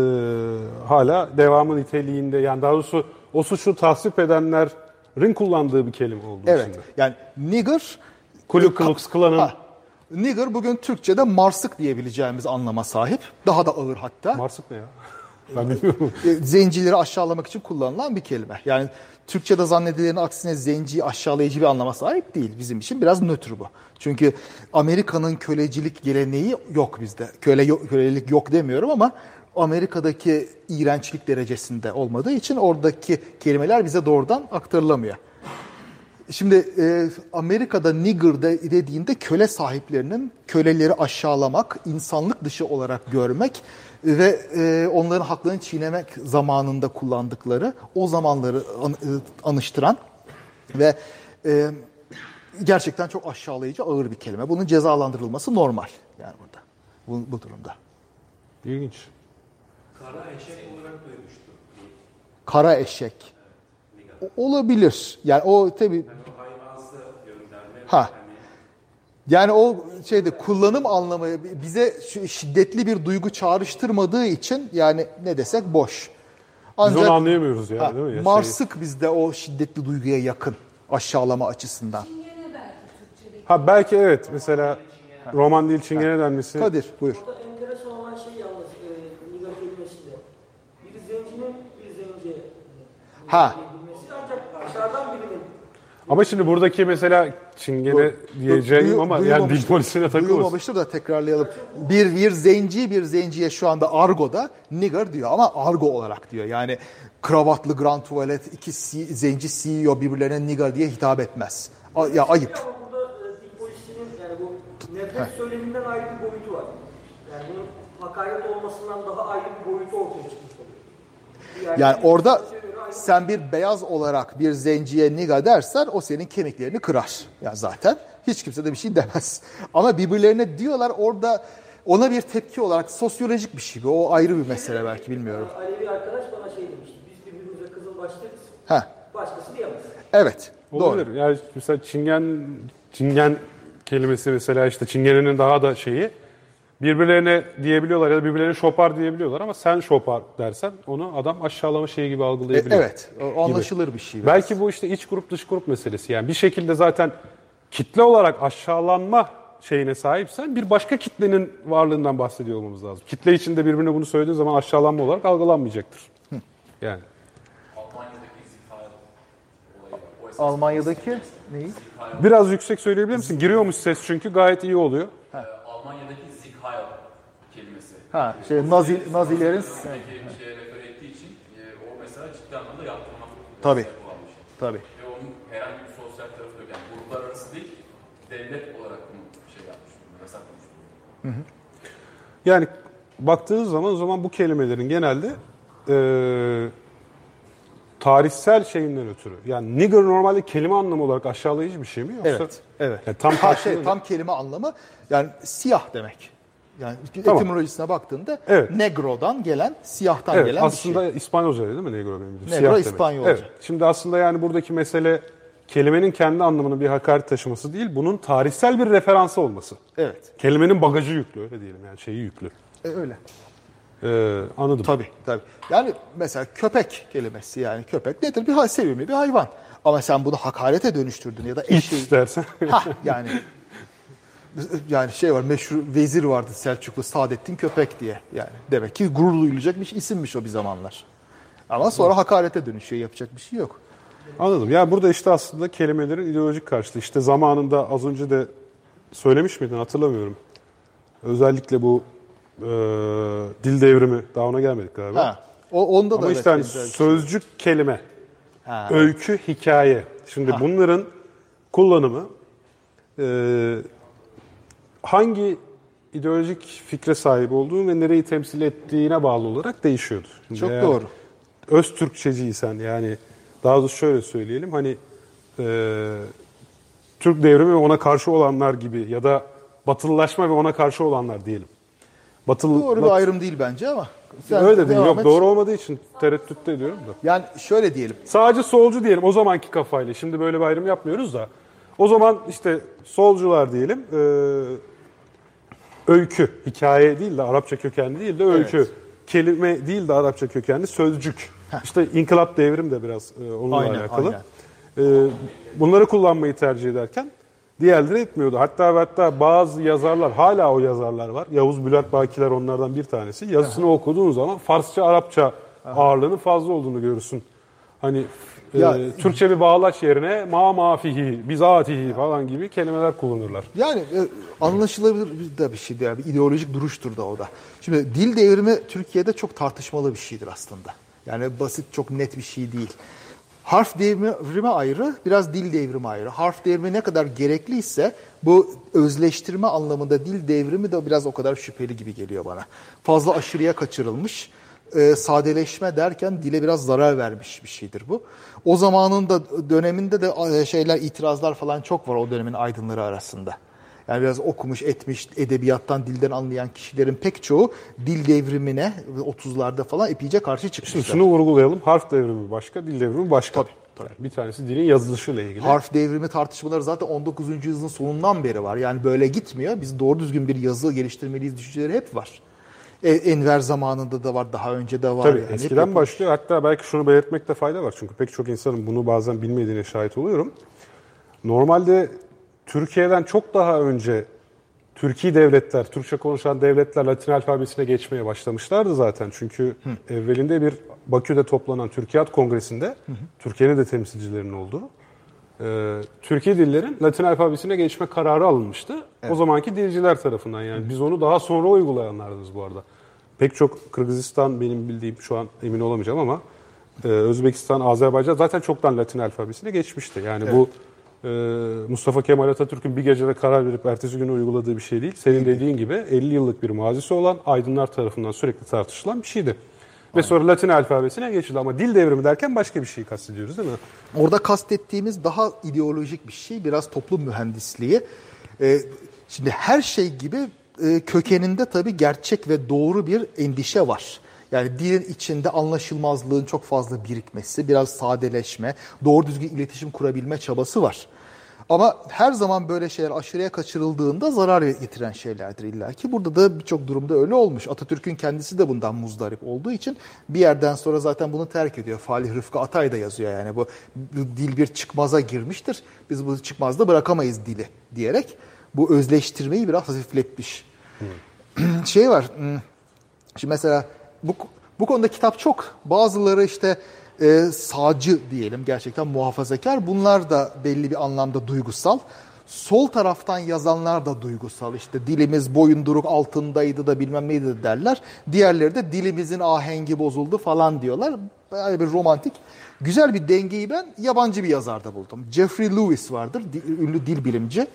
hala devamı niteliğinde yani daha doğrusu o suçu tasvip edenlerin kullandığı bir kelime oldu Evet. şimdi. Yani nigger Ku Klux Klan'ın Nigger bugün Türkçe'de marsık diyebileceğimiz anlama sahip. Daha da ağır hatta. Marsık ne ya? Ben bilmiyorum. E, zencileri aşağılamak için kullanılan bir kelime. Yani Türkçe'de zannedilenin aksine zenciyi aşağılayıcı bir anlama sahip değil. Bizim için biraz nötr bu. Çünkü Amerika'nın kölecilik geleneği yok bizde. Köle yok, kölelik yok demiyorum ama Amerika'daki iğrençlik derecesinde olmadığı için oradaki kelimeler bize doğrudan aktarılamıyor. Şimdi e, Amerika'da nigger de dediğinde köle sahiplerinin köleleri aşağılamak, insanlık dışı olarak görmek ve e, onların haklarını çiğnemek zamanında kullandıkları, o zamanları an- e, anıştıran ve e, gerçekten çok aşağılayıcı ağır bir kelime. Bunun cezalandırılması normal yani burada, bu, bu durumda. İlginç. Kara eşek. O- olabilir. Yani o tabii Ha. Yani o şeyde kullanım anlamı bize şiddetli bir duygu çağrıştırmadığı için yani ne desek boş. Biz onu anlayamıyoruz ya ha, değil mi? Ya şey- Marsık bizde o şiddetli duyguya yakın aşağılama açısından. Ha belki evet mesela roman değil çingene denmesi. Kadir buyur. Burada enteresan olan şey yalnız e. Bir bir Ha. bilmesi ancak dışarıdan birinin Ama şimdi buradaki mesela çingene diyeceğim Duyu- ama yani dil polisine takılmasın. Duyulmamıştır da tekrarlayalım. Bir, bir zenci bir zenciye şu anda argoda nigger diyor ama argo olarak diyor. Yani kravatlı grand tuvalet iki C- zenci CEO birbirlerine nigger diye hitap etmez. A- ya ayıp. ama burada e, dil polisinin yani bu nefret söyleminden ayrı bir boyutu var. Yani bunun hakaret olmasından daha ayrı bir boyutu ortaya çıkmış oluyor. Yani orada polise göre ayrı- sen bir beyaz olarak bir zenciye niga dersen o senin kemiklerini kırar. Ya zaten hiç kimse de bir şey demez. Ama birbirlerine diyorlar orada ona bir tepki olarak sosyolojik bir şey. bu. O ayrı bir mesele belki bilmiyorum. Alevi arkadaş bana şey demişti. Biz birbirimize kızıl başlarız. Heh, Başkası diyemez. evet. Doğru. Olabilir. Yani mesela çingen çingen kelimesi mesela işte çingenenin daha da şeyi birbirlerine diyebiliyorlar ya da birbirlerine şopar diyebiliyorlar ama sen şopar dersen onu adam aşağılama şeyi gibi E, algılayabiliyor. evet. O anlaşılır bir şey. Belki bu işte iç grup dış grup meselesi. Yani bir şekilde zaten kitle olarak aşağılanma şeyine sahipsen bir başka kitlenin varlığından bahsediyor olmamız lazım. Kitle içinde birbirine bunu söylediğin zaman aşağılanma olarak algılanmayacaktır. Yani. Almanya'daki neyi? Biraz yüksek söyleyebilir misin? Giriyormuş ses çünkü gayet iyi oluyor. e, Almanya'daki. Ha, şey Nazi, Nazilerin Buradaki şeye refer ettiği için e, o mesela ciddi anlamda yaptırmak Tabii. bir şey. tabii. Ve onun herhangi bir sosyal tarafı yok. Yani gruplar arası değil, devlet olarak bunu şey yapmış durumda. Yani baktığınız zaman o zaman bu kelimelerin genelde eee tarihsel şeyinden ötürü. Yani nigger normalde kelime anlamı olarak aşağılayıcı bir şey mi yoksa? Evet. Evet. Yani tam şey, tam kelime anlamı yani siyah demek. Yani Tamam. etimolojisine baktığında Evet. negro'dan gelen, siyahtan Evet, gelen bir aslında şey. İspanyolca değil mi negro benim? Negro Siyah demek. İspanyolca. Evet. Şimdi aslında yani buradaki mesele kelimenin kendi anlamının bir hakaret taşıması değil, bunun tarihsel bir referansı olması. Evet. Kelimenin bagajı yüklü öyle diyelim yani şeyi yüklü. E, öyle. Ee, anladım. Tabii tabii. Yani mesela köpek kelimesi yani köpek nedir? Bir sevimli bir hayvan. Ama sen bunu hakarete dönüştürdün ya da eşeği. istersen. Hah, yani yani şey var meşhur vezir vardı Selçuklu Saadettin Köpek diye. Yani demek ki gurur duyulacak bir isimmiş o bir zamanlar. Ama sonra hakarete dönüşüyor yapacak bir şey yok. Anladım. Yani burada işte aslında kelimelerin ideolojik karşılığı. İşte zamanında az önce de söylemiş miydin hatırlamıyorum. Özellikle bu e, dil devrimi daha ona gelmedik galiba. Ha. O onda da Ama işte hani şey. sözcük kelime, Ha. öykü, hikaye. Şimdi bunların kullanımı e, hangi ideolojik fikre sahip olduğu ve nereyi temsil ettiğine bağlı olarak değişiyordu. Şimdi Çok eğer doğru. Öz Türkçeciysen yani daha doğrusu şöyle söyleyelim hani e, Türk devrimi ve ona karşı olanlar gibi ya da batılılaşma ve ona karşı olanlar diyelim. Batılı, Doğru bir ayrım değil bence ama. Sen Öyle değil. devam Yok et. doğru olmadığı için tereddütte ediyorum da. Yani şöyle diyelim. Sadece solcu diyelim o zamanki kafayla. Şimdi böyle bir ayrım yapmıyoruz da. O zaman işte solcular diyelim. e, öykü, hikaye değil de Arapça kökenli değil de öykü. Evet. Kelime değil de Arapça kökenli sözcük. İşte inkılap devrim de biraz e, onunla Aynen, alakalı. aynen. E, bunları kullanmayı tercih ederken diğerleri etmiyordu. Hatta hatta bazı yazarlar hala o yazarlar var. Yavuz Bülent Bakiler onlardan bir tanesi. Yazısını okuduğun zaman Farsça, Arapça ağırlığının fazla olduğunu görürsün. Hani e, Ya- Türkçe bir bağlaç yerine ma mafihi, bizatihi falan gibi kelimeler kullanırlar. Yani e, anlaşılabilir de bir şeydi. Yani bir ideolojik duruştur da o da. Şimdi dil devrimi Türkiye'de çok tartışmalı bir şeydir aslında. Yani basit çok net bir şey değil. Harf devrimi ayrı, biraz dil devrimi ayrı. Harf devrimi ne kadar gerekliyse bu özleştirme anlamında dil devrimi de biraz o kadar şüpheli gibi geliyor bana. Fazla aşırıya kaçırılmış, e, sadeleşme derken dile biraz zarar vermiş bir şeydir bu. O zamanın da döneminde de e, şeyler, itirazlar falan çok var o dönemin aydınları arasında. Yani biraz okumuş, etmiş, edebiyattan, dilden anlayan kişilerin pek çoğu dil devrimine 30'larda falan epeyce karşı Şimdi çıkmışlar. şunu vurgulayalım. Harf devrimi başka, dil devrimi başka. Tabii, tabii. Yani bir tanesi dilin yazılışıyla ilgili. Harf devrimi tartışmaları zaten 19. yüzyılın sonundan beri var. Yani böyle gitmiyor. Biz doğru düzgün bir yazı geliştirmeliyiz düşünceleri hep var. E, Enver zamanında da var, daha önce de var. Tabii yani. Hep eskiden yapılmış. başlıyor. Hatta belki şunu belirtmekte fayda var. Çünkü pek çok insanın bunu bazen bilmediğine şahit oluyorum. Normalde Türkiye'den çok daha önce Türkiye devletler, Türkçe konuşan devletler Latin alfabesine geçmeye başlamışlardı zaten. Çünkü evvelinde bir Bakü'de toplanan Türkiyat Kongresi'nde Türkiye'nin de temsilcilerinin olduğu e, Türkiye dillerin Latin alfabesine geçme kararı alınmıştı. O zamanki dilciler tarafından yani biz onu daha sonra uygulayanlardınız bu arada. Pek çok Kırgızistan benim bildiğim şu an emin olamayacağım ama e, Özbekistan, Azerbaycan zaten çoktan Latin alfabesine geçmişti. Yani bu e, Mustafa Kemal Atatürk'ün bir gecede karar verip ertesi gün uyguladığı bir şey değil. Senin dediğin gibi 50 yıllık bir mazisi olan aydınlar tarafından sürekli tartışılan bir şeydi. Ve sonra Latin alfabesine geçildi ama dil devrimi derken başka bir şey kastediyoruz değil mi? Orada kastettiğimiz daha ideolojik bir şey, biraz toplum mühendisliği. Ee, şimdi her şey gibi e, kökeninde tabii gerçek ve doğru bir endişe var. Yani dilin içinde anlaşılmazlığın çok fazla birikmesi, biraz sadeleşme, doğru düzgün iletişim kurabilme çabası var. Ama her zaman böyle şeyler aşırıya kaçırıldığında zarar getiren şeylerdir illa ki. Burada da birçok durumda öyle olmuş. Atatürk'ün kendisi de bundan muzdarip olduğu için bir yerden sonra zaten bunu terk ediyor. Falih Rıfkı Atay da yazıyor yani bu, bu dil bir çıkmaza girmiştir. Biz bu çıkmazda bırakamayız dili diyerek bu özleştirmeyi biraz hafifletmiş. şey var. hmm, Şimdi mesela bu, bu konuda kitap çok. Bazıları işte e, sağcı diyelim gerçekten muhafazakar. Bunlar da belli bir anlamda duygusal. Sol taraftan yazanlar da duygusal. İşte dilimiz boyunduruk altındaydı da bilmem neydi de derler. Diğerleri de dilimizin ahengi bozuldu falan diyorlar. Böyle bir romantik. Güzel bir dengeyi ben yabancı bir yazarda buldum. Jeffrey Lewis vardır, ünlü dil bilimci.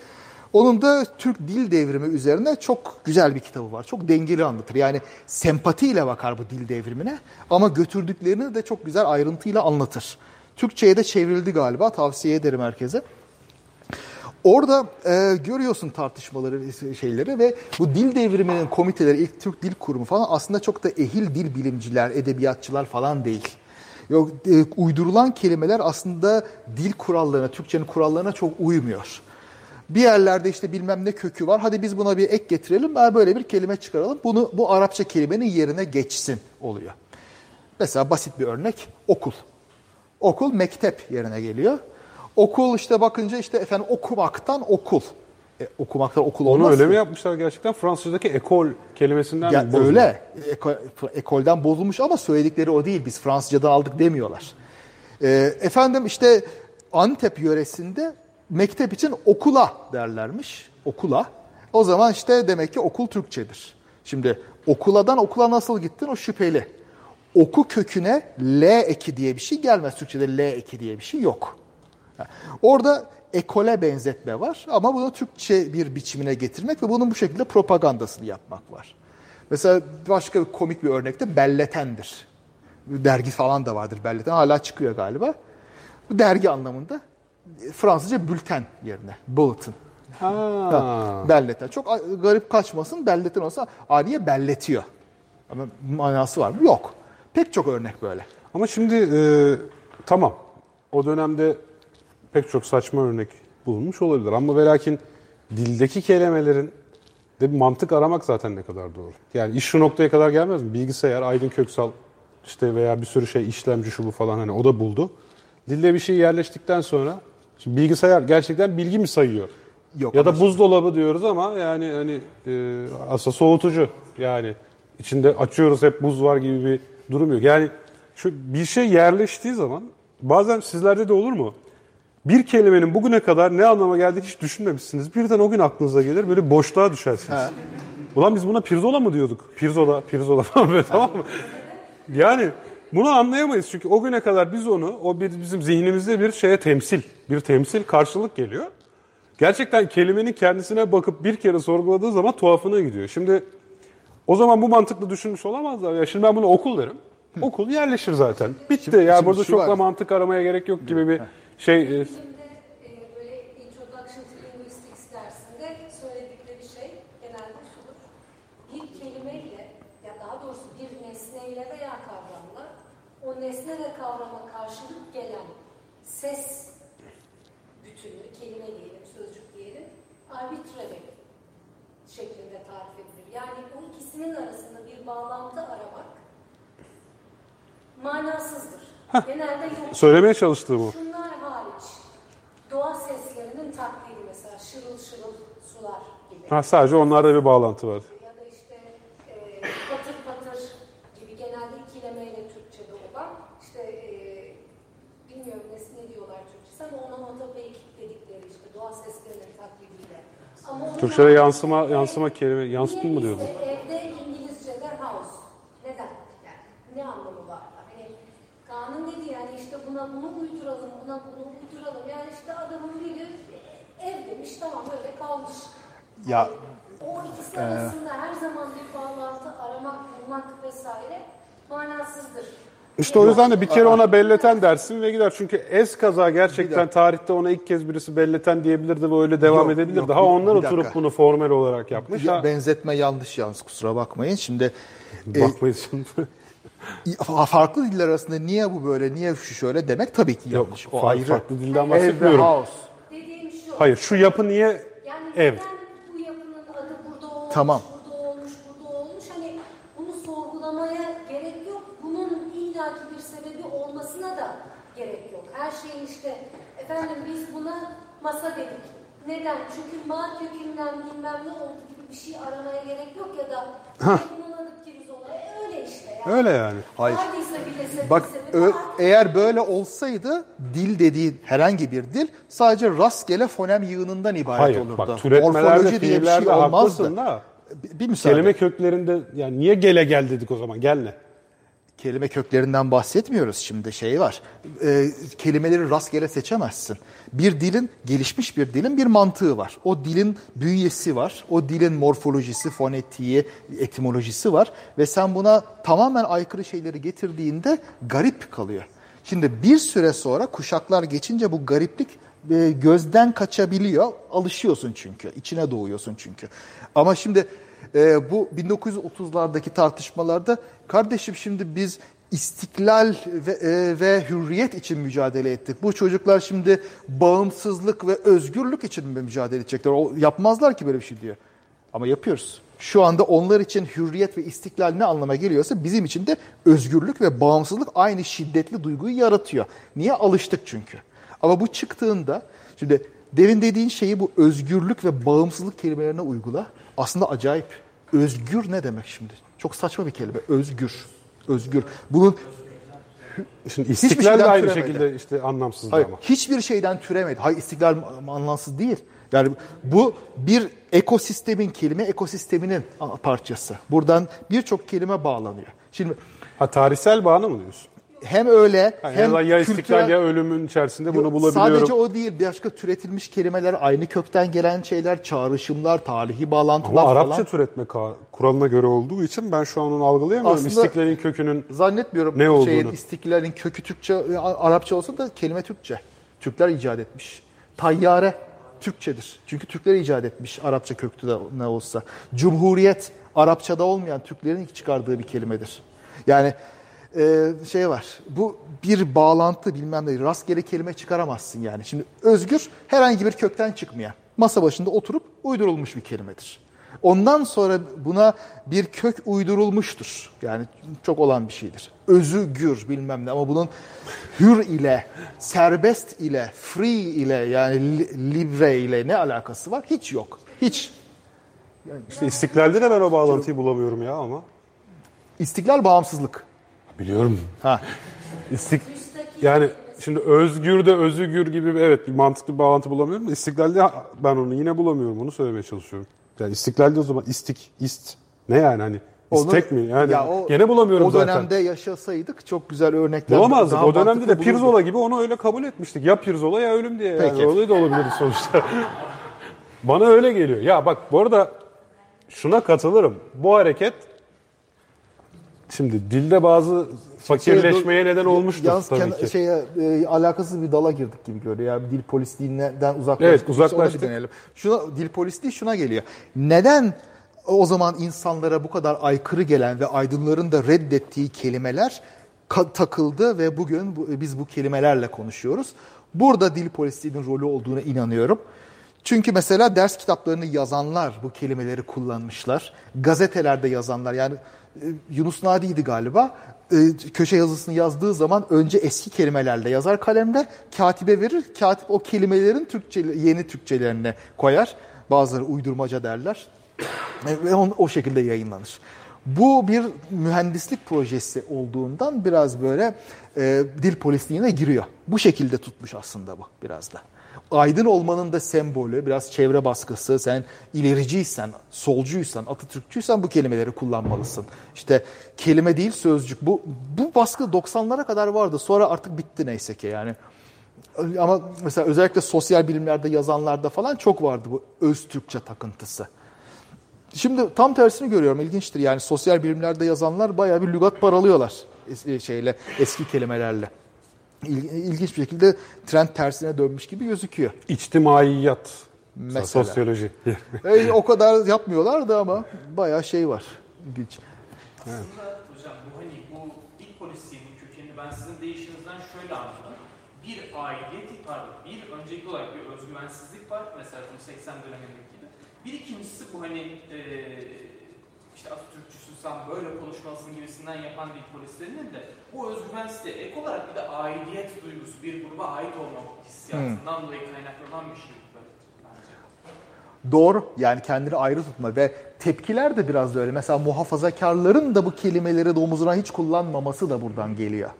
Onun da Türk dil devrimi üzerine çok güzel bir kitabı var. Çok dengeli anlatır. Yani sempatiyle bakar bu dil devrimine ama götürdüklerini de çok güzel ayrıntıyla anlatır. Türkçe'ye de çevrildi galiba. Tavsiye ederim herkese. Orada e, görüyorsun tartışmaları şeyleri ve bu dil devriminin komiteleri, ilk Türk Dil Kurumu falan aslında çok da ehil dil bilimciler, edebiyatçılar falan değil. Yok e, uydurulan kelimeler aslında dil kurallarına, Türkçenin kurallarına çok uymuyor. Bir yerlerde işte bilmem ne kökü var. Hadi biz buna bir ek getirelim. Böyle bir kelime çıkaralım. Bunu bu Arapça kelimenin yerine geçsin oluyor. Mesela basit bir örnek okul. Okul mektep yerine geliyor. Okul işte bakınca işte efendim okumaktan okul. E, okumaktan okul olmaz. Onu öyle mi yapmışlar gerçekten? Fransızca'daki ekol kelimesinden Ya mi bozuldu? öyle. Eko, ekolden bozulmuş ama söyledikleri o değil. Biz Fransızcadan aldık demiyorlar. Ee, efendim işte Antep yöresinde mektep için okula derlermiş. Okula. O zaman işte demek ki okul Türkçedir. Şimdi okuladan okula nasıl gittin o şüpheli. Oku köküne L eki diye bir şey gelmez. Türkçe'de L eki diye bir şey yok. Orada ekole benzetme var ama bunu Türkçe bir biçimine getirmek ve bunun bu şekilde propagandasını yapmak var. Mesela başka bir komik bir örnekte belletendir. Dergi falan da vardır belleten. Hala çıkıyor galiba. Bu dergi anlamında Fransızca bülten yerine. Bulletin. Ha. Ha, belleten. Çok garip kaçmasın. Belletin olsa Aliye belletiyor. Ama manası var mı? Yok. Pek çok örnek böyle. Ama şimdi e, tamam o dönemde pek çok saçma örnek bulunmuş olabilir ama ve lakin dildeki kelimelerin de bir mantık aramak zaten ne kadar doğru. Yani iş şu noktaya kadar gelmez mi? Bilgisayar, Aydın Köksal işte veya bir sürü şey işlemci şu bu falan hani o da buldu. Dilde bir şey yerleştikten sonra şimdi bilgisayar gerçekten bilgi mi sayıyor? Yok ya da buzdolabı diyoruz ama yani hani e, aslında soğutucu yani içinde açıyoruz hep buz var gibi bir durum yok. Yani şu bir şey yerleştiği zaman bazen sizlerde de olur mu? Bir kelimenin bugüne kadar ne anlama geldiğini hiç düşünmemişsiniz. Birden o gün aklınıza gelir böyle boşluğa düşersiniz. Ulan biz buna pirzola mı diyorduk? Pirzola, pirzola falan böyle tamam mı? Yani bunu anlayamayız çünkü o güne kadar biz onu, o bir bizim zihnimizde bir şeye temsil, bir temsil karşılık geliyor. Gerçekten kelimenin kendisine bakıp bir kere sorguladığı zaman tuhafına gidiyor. Şimdi o zaman bu mantıklı düşünmüş olamazlar. Ya şimdi ben bunu okul derim. Okul yerleşir zaten. Bitti. Şimdi- ya şimdi burada çok da mantık aramaya gerek yok gibi bir şey. e, Şimdi e, böyle Introduction to Linguistics dersinde söyledikleri şey genelde şudur. Bir kelimeyle ya daha doğrusu bir nesneyle veya kavramla o nesne ve kavrama karşılık gelen ses bütünü, kelime diyelim, sözcük diyelim, arbitrary şeklinde tarif edilir. Yani o ikisinin arasında bir bağlantı aramak manasızdır. Genelde yok. söylemeye çalıştığım o. Şunlar hariç. Doğa seslerinin taklidi mesela şırıl şırıl sular gibi. Ha, sadece onlarda bir bağlantı var. Ya da işte e, patır patır gibi genelde ikilemeyle Türkçe'de olan işte e, bilmiyorum ne, ne diyorlar Türkçesi ama onomatopeik dedikleri işte doğa seslerinin taklidiyle. Ama onun Türkçe'de yansıma yansıma kelime yansıtma mı diyordu? Niye bizde Evde İngilizce'de house. Neden? Yani ne anlamı var? Hani kanun dedi yani işte buna bunu uyduralım, buna bunu uyduralım. Yani işte adamın biri ev demiş tamam öyle kalmış. Ya O ikisi arasında her zaman bir bağlantı aramak, bulmak vesaire manasızdır. İşte o yüzden de bir kere ona belleten dersin ve gider. Çünkü ez kaza gerçekten tarihte ona ilk kez birisi belleten diyebilirdi ve öyle devam Yok, edebilirdi. yok, Ha bir- onlar bir oturup dakika. bunu formel olarak yapmış. ya ha, benzetme yanlış yalnız kusura bakmayın. Şimdi e, bakmayız şimdi. fa- farklı diller arasında niye bu böyle, niye şu şöyle demek tabii ki Yok, yanlış. farklı- farklı dilden bahsetmiyorum. house. Dediğim şu. Hayır şu yapı niye Yani ev? neden bu yapının adı burada olmuş, Tamam. burada olmuş, burada olmuş hani bunu sorgulamaya gerek yok. Bunun illaki bir sebebi olmasına da gerek yok. Her şeyin işte efendim biz buna masa dedik. Neden? Çünkü ma kökünden bilmem ne oldu gibi bir şey aramaya gerek yok ya da adı pirzola. E, öyle işte. Yani. Öyle yani. Hayır. Vardıysa bile sebebi, Bak ö- eğer böyle olsaydı dil dediğin herhangi bir dil sadece rastgele fonem yığınından ibaret Hayır olurdu. bak türetmelerde, Morfoloji diye bir şey fiillerde olmazdı. haklısın da Bir, bir müsaade. kelime köklerinde yani niye gele gel dedik o zaman gel ne? Kelime köklerinden bahsetmiyoruz şimdi şey var. Ee, kelimeleri rastgele seçemezsin. Bir dilin gelişmiş bir dilin bir mantığı var. O dilin bünyesi var. O dilin morfolojisi, fonetiği, etimolojisi var ve sen buna tamamen aykırı şeyleri getirdiğinde garip kalıyor. Şimdi bir süre sonra kuşaklar geçince bu gariplik e, gözden kaçabiliyor. Alışıyorsun çünkü. içine doğuyorsun çünkü. Ama şimdi e, bu 1930'lardaki tartışmalarda kardeşim şimdi biz istiklal ve, e, ve hürriyet için mücadele ettik. Bu çocuklar şimdi bağımsızlık ve özgürlük için mi mücadele edecekler? O, yapmazlar ki böyle bir şey diyor. Ama yapıyoruz. Şu anda onlar için hürriyet ve istiklal ne anlama geliyorsa bizim için de özgürlük ve bağımsızlık aynı şiddetli duyguyu yaratıyor. Niye? Alıştık çünkü. Ama bu çıktığında şimdi demin dediğin şeyi bu özgürlük ve bağımsızlık kelimelerine uygula. Aslında acayip. Özgür ne demek şimdi? Çok saçma bir kelime. Özgür. Özgür. Bunun Şimdi istiklal de aynı türemedi. şekilde işte anlamsızdı Hayır, ama. hiçbir şeyden türemedi. Hayır istiklal anlamsız değil. Yani bu bir ekosistemin, kelime ekosisteminin parçası. Buradan birçok kelime bağlanıyor. Şimdi Ha tarihsel bağını mı diyorsun? Hem öyle Yani hem ya, ya istiklal kültürel- ya ölümün içerisinde bunu bulabiliyorum. Sadece o değil. Başka türetilmiş kelimeler, aynı kökten gelen şeyler, çağrışımlar, tarihi bağlantılar Ama falan. Arapça türetme kuralına göre olduğu için ben şu an onu algılayamıyorum. Aslında- İstiklalin kökünün Zannetmiyorum Ne olduğunu. şeyin istiklalin kökü Türkçe, e, Arapça olsa da kelime Türkçe. Türkler icat etmiş. Tayyare Türkçedir. Çünkü Türkler icat etmiş Arapça köklü de ne olsa. Cumhuriyet Arapçada olmayan Türklerin çıkardığı bir kelimedir. Yani e, şey var. Bu bir bağlantı bilmem ne. Rastgele kelime çıkaramazsın yani. Şimdi özgür herhangi bir kökten çıkmayan. Masa başında oturup uydurulmuş bir kelimedir. Ondan sonra buna bir kök uydurulmuştur. Yani çok olan bir şeydir. Özü gür bilmem ne ama bunun hür ile, serbest ile, free ile yani li- libre ile ne alakası var? Hiç yok. Hiç. İşte istiklalde de ben o bağlantıyı bulamıyorum ya ama. İstiklal bağımsızlık. Biliyorum. Ha. İstik yani şimdi özgür de özgür gibi bir- evet bir mantıklı bir bağlantı bulamıyorum. İstiklalde ha- ben onu yine bulamıyorum. Onu söylemeye çalışıyorum. Yani istiklalde o zaman istik, ist ne yani hani Onu- istek mi? Yani Ya o- gene bulamıyorum O zaten. dönemde yaşasaydık çok güzel örnekler. Bulamazdık. daha O dönemde de mantıklı Pirzola bulurduk. gibi onu öyle kabul etmiştik. Ya Pirzola ya ölüm diye. Yani. Peki. Öyle de olabilir sonuçta. Bana öyle geliyor. Ya bak bu arada şuna katılırım. Bu hareket şimdi dilde bazı fakirleşmeye neden olmuştur Yalnız tabii ki. şeye e, alakasız bir dala girdik gibi görüyor. Yani dil polisliğinden uzaklaştık. Evet, uzaklaştık. deneyelim. Şuna, dil polisliği şuna geliyor. Neden o zaman insanlara bu kadar aykırı gelen ve aydınların da reddettiği kelimeler takıldı ve bugün bu- biz bu kelimelerle konuşuyoruz. Burada dil polisliğinin rolü olduğuna inanıyorum. Çünkü mesela ders kitaplarını yazanlar bu kelimeleri kullanmışlar. Gazetelerde yazanlar yani Yunus Nadi'ydi galiba. E, köşe yazısını yazdığı zaman önce eski kelimelerle yazar kalemle katibe verir. Katip o kelimelerin Türkçe yeni Türkçelerine koyar. Bazıları uydurmaca derler. E, Ve on- o şekilde yayınlanır. Bu bir mühendislik projesi olduğundan biraz böyle e, dil polisliğine giriyor. Bu şekilde tutmuş aslında bu biraz da. Aydın olmanın da sembolü, biraz çevre baskısı, sen ilericiysen, solcuysan, Atatürkçüysen bu kelimeleri kullanmalısın. İşte kelime değil sözcük. Bu, bu baskı 90'lara kadar vardı. Sonra artık bitti neyse ki yani. Ama mesela özellikle sosyal bilimlerde yazanlarda falan çok vardı bu öz Türkçe takıntısı. Şimdi tam tersini görüyorum. İlginçtir. Yani sosyal bilimlerde yazanlar bayağı bir lügat paralıyorlar es- şeyle eski kelimelerle. İl- İlginç bir şekilde trend tersine dönmüş gibi gözüküyor. İçtimaiyat. Mesela. Sosyoloji. E, o kadar yapmıyorlar da ama bayağı şey var. İlginç. Aslında hocam bu hani bu dil polisliğinin kökenini ben sizin deyişinizden şöyle anladım. Bir aidiyet, pardon, bir öncelikli olarak bir özgüvensizlik var. Mesela bu 80 dönemindeki gibi. Bir ikincisi bu hani e, işte Atatürkçüsün sen böyle konuşmalısın gibisinden yapan dil polislerinin de bu özgüvensizliğe ek olarak bir de aidiyet duygusu, bir gruba ait olma hissiyatından dolayı kaynaklanan bir şey. bence. Doğru. Yani kendini ayrı tutma ve tepkiler de biraz da öyle. Mesela muhafazakarların da bu kelimeleri de omuzuna hiç kullanmaması da buradan geliyor.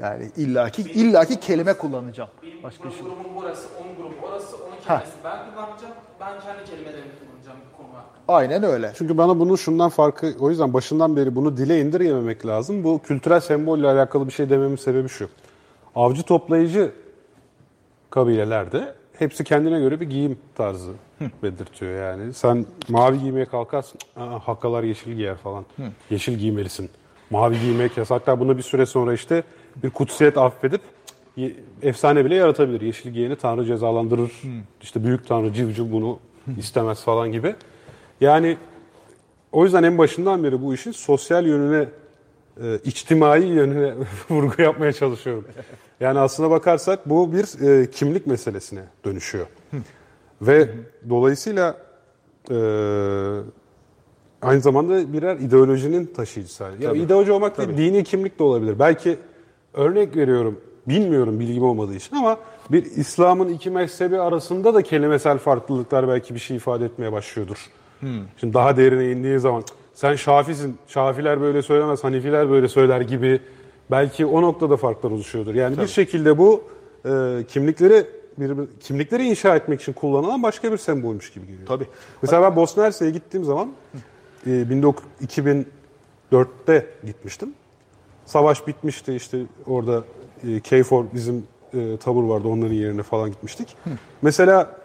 Yani illaki illaki kelime kullanacağım. Benim Başka grup, şey. grubum burası, onun grubu orası, onun kelimesi ben kullanacağım. Ben kendi kelimelerimi kullanacağım bu konu hakkında. Aynen öyle. Çünkü bana bunun şundan farkı, o yüzden başından beri bunu dile indirgememek lazım. Bu kültürel sembolle alakalı bir şey dememin sebebi şu. Avcı toplayıcı kabilelerde hepsi kendine göre bir giyim tarzı belirtiyor yani. Sen mavi giymeye kalkarsın, Aa, hakkalar yeşil giyer falan. Yeşil giymelisin. Mavi giymek yasak. Hatta bunu bir süre sonra işte bir kutsiyet affedip efsane bile yaratabilir. Yeşil giyeni Tanrı cezalandırır. İşte büyük Tanrı civciv bunu istemez falan gibi. Yani o yüzden en başından beri bu işin sosyal yönüne, e, içtimai yönüne vurgu yapmaya çalışıyorum. Yani aslına bakarsak bu bir e, kimlik meselesine dönüşüyor. Ve dolayısıyla e, aynı zamanda birer ideolojinin taşıyıcısı. Ya ideoloji olmak değil, dini kimlik de olabilir. Belki örnek veriyorum, bilmiyorum bilgim olmadığı için ama bir İslam'ın iki mezhebi arasında da kelimesel farklılıklar belki bir şey ifade etmeye başlıyordur. Şimdi daha derine indiği zaman sen Şafisin, Şafiler böyle söylemez, Hanifiler böyle söyler gibi belki o noktada farklar oluşuyordur. Yani bir şekilde bu e, kimlikleri bir, kimlikleri inşa etmek için kullanılan başka bir sembolmüş gibi geliyor. Tabii. Mesela ben Bosna Hersek'e gittiğim zaman e, 19 2004'te gitmiştim. Savaş bitmişti işte orada e, KFOR bizim e, tabur vardı onların yerine falan gitmiştik. Mesela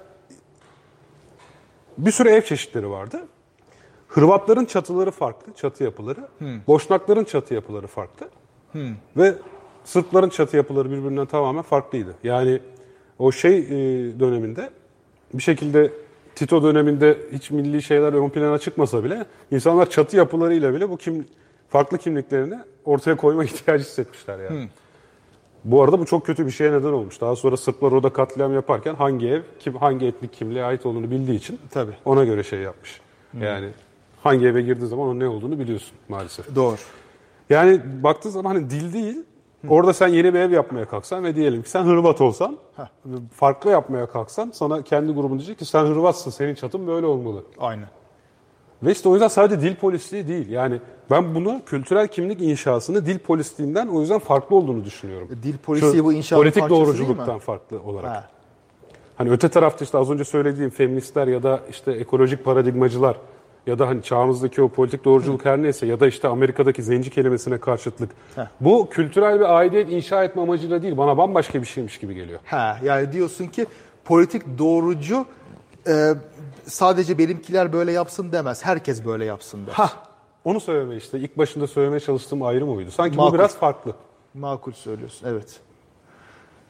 bir sürü ev çeşitleri vardı. Hırvatların çatıları farklı, çatı yapıları. Boşnakların çatı yapıları farklı. Ve Sırpların çatı yapıları birbirinden tamamen farklıydı. Yani o şey e, döneminde bir şekilde Tito döneminde hiç milli şeyler ön plana çıkmasa bile insanlar çatı yapılarıyla bile bu kim farklı kimliklerini ortaya koyma ihtiyacı hissetmişler yani. Bu arada bu çok kötü bir şeye neden olmuş. Daha sonra Sırplar orada katliam yaparken hangi ev, kim hangi etnik kimliğe ait olduğunu bildiği için Tabii. ona göre şey yapmış. Yani hangi eve girdiği zaman onun ne olduğunu biliyorsun maalesef. Doğru. Yani baktığı zaman hani dil değil, orada sen yeni bir ev yapmaya kalksan ve diyelim ki sen Hırvat olsan, farklı yapmaya kalksan sana kendi grubun diyecek ki sen Hırvatsın, senin çatın böyle olmalı. Aynen. Ve işte o yüzden sadece dil polisliği değil. Yani ben bunu kültürel kimlik inşasını dil polisliğinden o yüzden farklı olduğunu düşünüyorum. Dil polisiye bu inşaatın Politik doğruculuktan farklı olarak. Ha. Hani öte tarafta işte az önce söylediğim feministler ya da işte ekolojik paradigmacılar ya da hani çağımızdaki o politik doğruculuk her neyse ya da işte Amerika'daki zenci kelimesine karşıtlık. Bu kültürel bir aidiyet inşa etme amacıyla değil bana bambaşka bir şeymiş gibi geliyor. Ha, yani diyorsun ki politik doğrucu e, sadece benimkiler böyle yapsın demez. Herkes böyle yapsın der. Ha, onu söyleme işte ilk başında söylemeye çalıştığım ayrım oydu. Sanki Makul. bu biraz farklı. Makul söylüyorsun. Evet.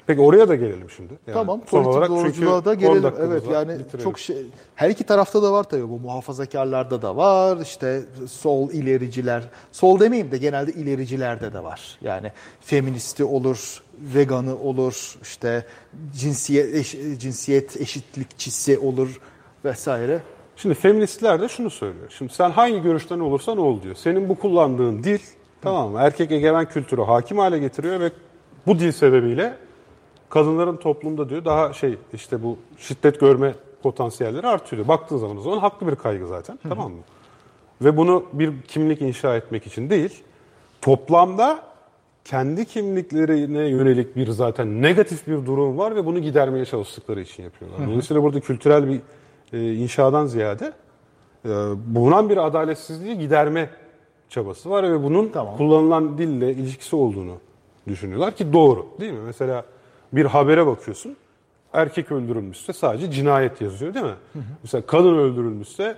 Peki oraya da gelelim şimdi. Yani tamam. son Politik doğruculuğa da 10 gelelim. Evet var, yani bitirelim. çok şey her iki tarafta da var tabii bu muhafazakarlarda da var. işte sol ilericiler. Sol demeyeyim de genelde ilericilerde de var. Yani feministi olur, veganı olur, işte cinsiyet eş- cinsiyet eşitlikçisi olur vesaire. Şimdi feministler de şunu söylüyor. Şimdi sen hangi görüşten olursan ol diyor. Senin bu kullandığın dil tamam mı? Erkek egemen kültürü hakim hale getiriyor ve bu dil sebebiyle kadınların toplumda diyor daha şey işte bu şiddet görme potansiyelleri artıyor. diyor. Baktığın zaman o zaman haklı bir kaygı zaten tamam mı? Ve bunu bir kimlik inşa etmek için değil, toplamda kendi kimliklerine yönelik bir zaten negatif bir durum var ve bunu gidermeye çalıştıkları için yapıyorlar. Dolayısıyla burada kültürel bir e, inşadan ziyade e, bulunan bir adaletsizliği giderme çabası var ve bunun Tamam. kullanılan dille ilişkisi olduğunu düşünüyorlar ki doğru değil mi? Mesela bir habere bakıyorsun erkek öldürülmüşse sadece cinayet yazıyor değil mi? Mesela kadın öldürülmüşse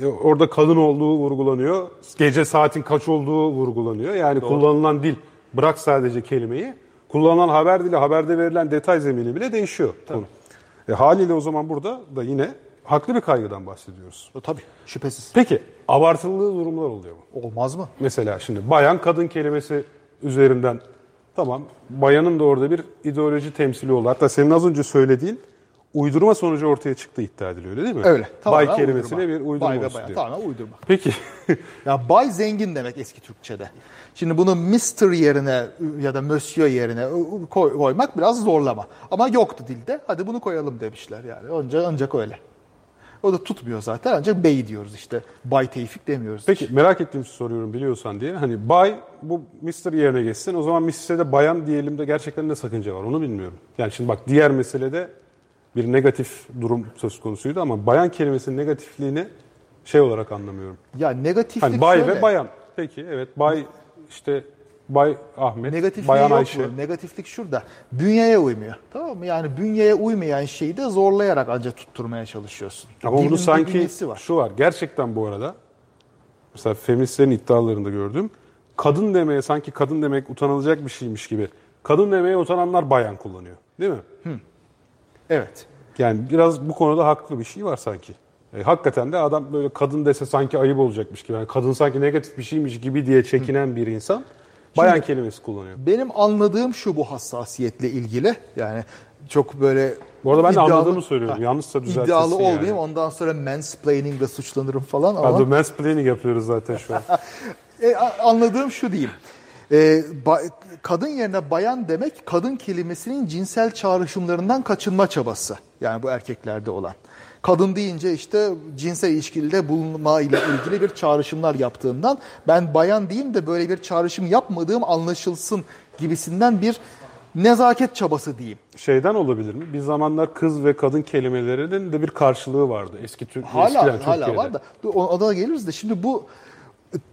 e, orada kadın olduğu vurgulanıyor. Gece saatin kaç olduğu vurgulanıyor. Yani kullanılan dil bırak sadece kelimeyi. Kullanılan haber dili, haberde verilen detay zemini bile değişiyor. Konu. E, haliyle o zaman burada da yine haklı bir kaygıdan bahsediyoruz. O, tabii şüphesiz. Peki abartılı durumlar oluyor mu? Olmaz mı? Mesela şimdi bayan kadın kelimesi üzerinden tamam bayanın da orada bir ideoloji temsili oldu. Hatta senin az önce söylediğin uydurma sonucu ortaya çıktı iddia ediliyor öyle değil mi? Öyle. Bay kelimesine uydurma. bir uydurma Bay ve bayan. Tamamen uydurma. Peki Ya bay zengin demek eski Türkçe'de. Şimdi bunu Mr. yerine ya da Monsieur yerine koy- koymak biraz zorlama. Ama yoktu dilde. Hadi bunu koyalım demişler yani. Ancak, ancak öyle. O da tutmuyor zaten. Ancak bey diyoruz işte. Bay Tevfik demiyoruz. Peki merak ettiğim soruyorum biliyorsan diye. Hani bay bu Mr. yerine geçsin. O zaman Mrs.'e de bayan diyelim de gerçekten ne sakınca var onu bilmiyorum. Yani şimdi bak diğer meselede bir negatif durum söz konusuydu ama bayan kelimesinin negatifliğini şey olarak anlamıyorum. Ya negatiflik Hani bay şöyle. ve bayan. Peki evet bay işte Bay Ahmet, Negatifliği Bayan yok Ayşe. bunun. Negatiflik şurada. Bünyeye uymuyor. Tamam mı? Yani bünyeye uymayan şeyi de zorlayarak ancak tutturmaya çalışıyorsun. Ama Dilin bunu sanki var. şu var. Gerçekten bu arada mesela feministlerin iddialarında gördüğüm kadın demeye sanki kadın demek utanılacak bir şeymiş gibi. Kadın demeye utananlar bayan kullanıyor. Değil mi? Evet. Yani biraz bu konuda haklı bir şey var sanki. E, hakikaten de adam böyle kadın dese sanki ayıp olacakmış gibi. Yani kadın sanki negatif bir şeymiş gibi diye çekinen bir insan bayan kelimesi kullanıyor. Benim anladığım şu bu hassasiyetle ilgili. Yani çok böyle Bu arada ben de iddialı- anladığımı söylüyorum. Yanlışsa düzeltirsin İddialı yani. olmayayım. Ondan sonra mansplainingle suçlanırım falan ama Hadi mansplaining yapıyoruz zaten şu an. E, anladığım şu diyeyim. E, ba- kadın yerine bayan demek kadın kelimesinin cinsel çağrışımlarından kaçınma çabası. Yani bu erkeklerde olan. Kadın deyince işte cinsel ilişkide bulunma ile ilgili bir çağrışımlar yaptığından ben bayan diyeyim de böyle bir çağrışım yapmadığım anlaşılsın gibisinden bir nezaket çabası diyeyim. Şeyden olabilir mi? Bir zamanlar kız ve kadın kelimelerinin de bir karşılığı vardı eski Türk eskiden Hala hala Türkiye'de. var da ona da geliriz de şimdi bu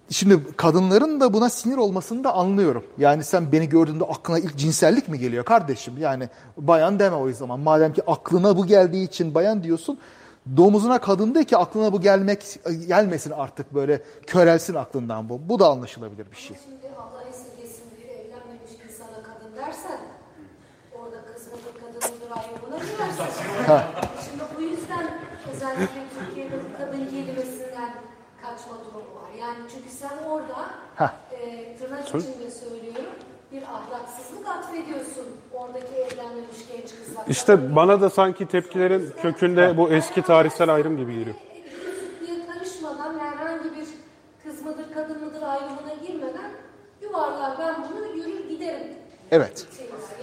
şimdi kadınların da buna sinir olmasını da anlıyorum. Yani sen beni gördüğünde aklına ilk cinsellik mi geliyor kardeşim? Yani bayan deme o zaman. Madem ki aklına bu geldiği için bayan diyorsun. Domuzuna kadın de ki aklına bu gelmek gelmesin artık böyle körelsin aklından bu. Bu da anlaşılabilir bir şey. Şimdi Allah esirgesin bir evlenmemiş insana kadın dersen orada kız mıdır kadın mıdır ayrımına girersin. Şimdi bu yüzden özellikle Türkiye'de bu kadın kelimesinden kaçma durumu var. Yani çünkü sen orada e, tırnak içinde söylüyorum bir ahlaksızlık atfediyorsun oradaki evlenmemiş genç kızlar. İşte bana da sanki tepkilerin kökünde bu eski tarihsel ayrım gibi geliyor. diye karışmıyor. başlamadan herhangi bir kız mıdır kadın mıdır ayrımına girmeden yuvarlar ben bunu yürür giderim. Evet.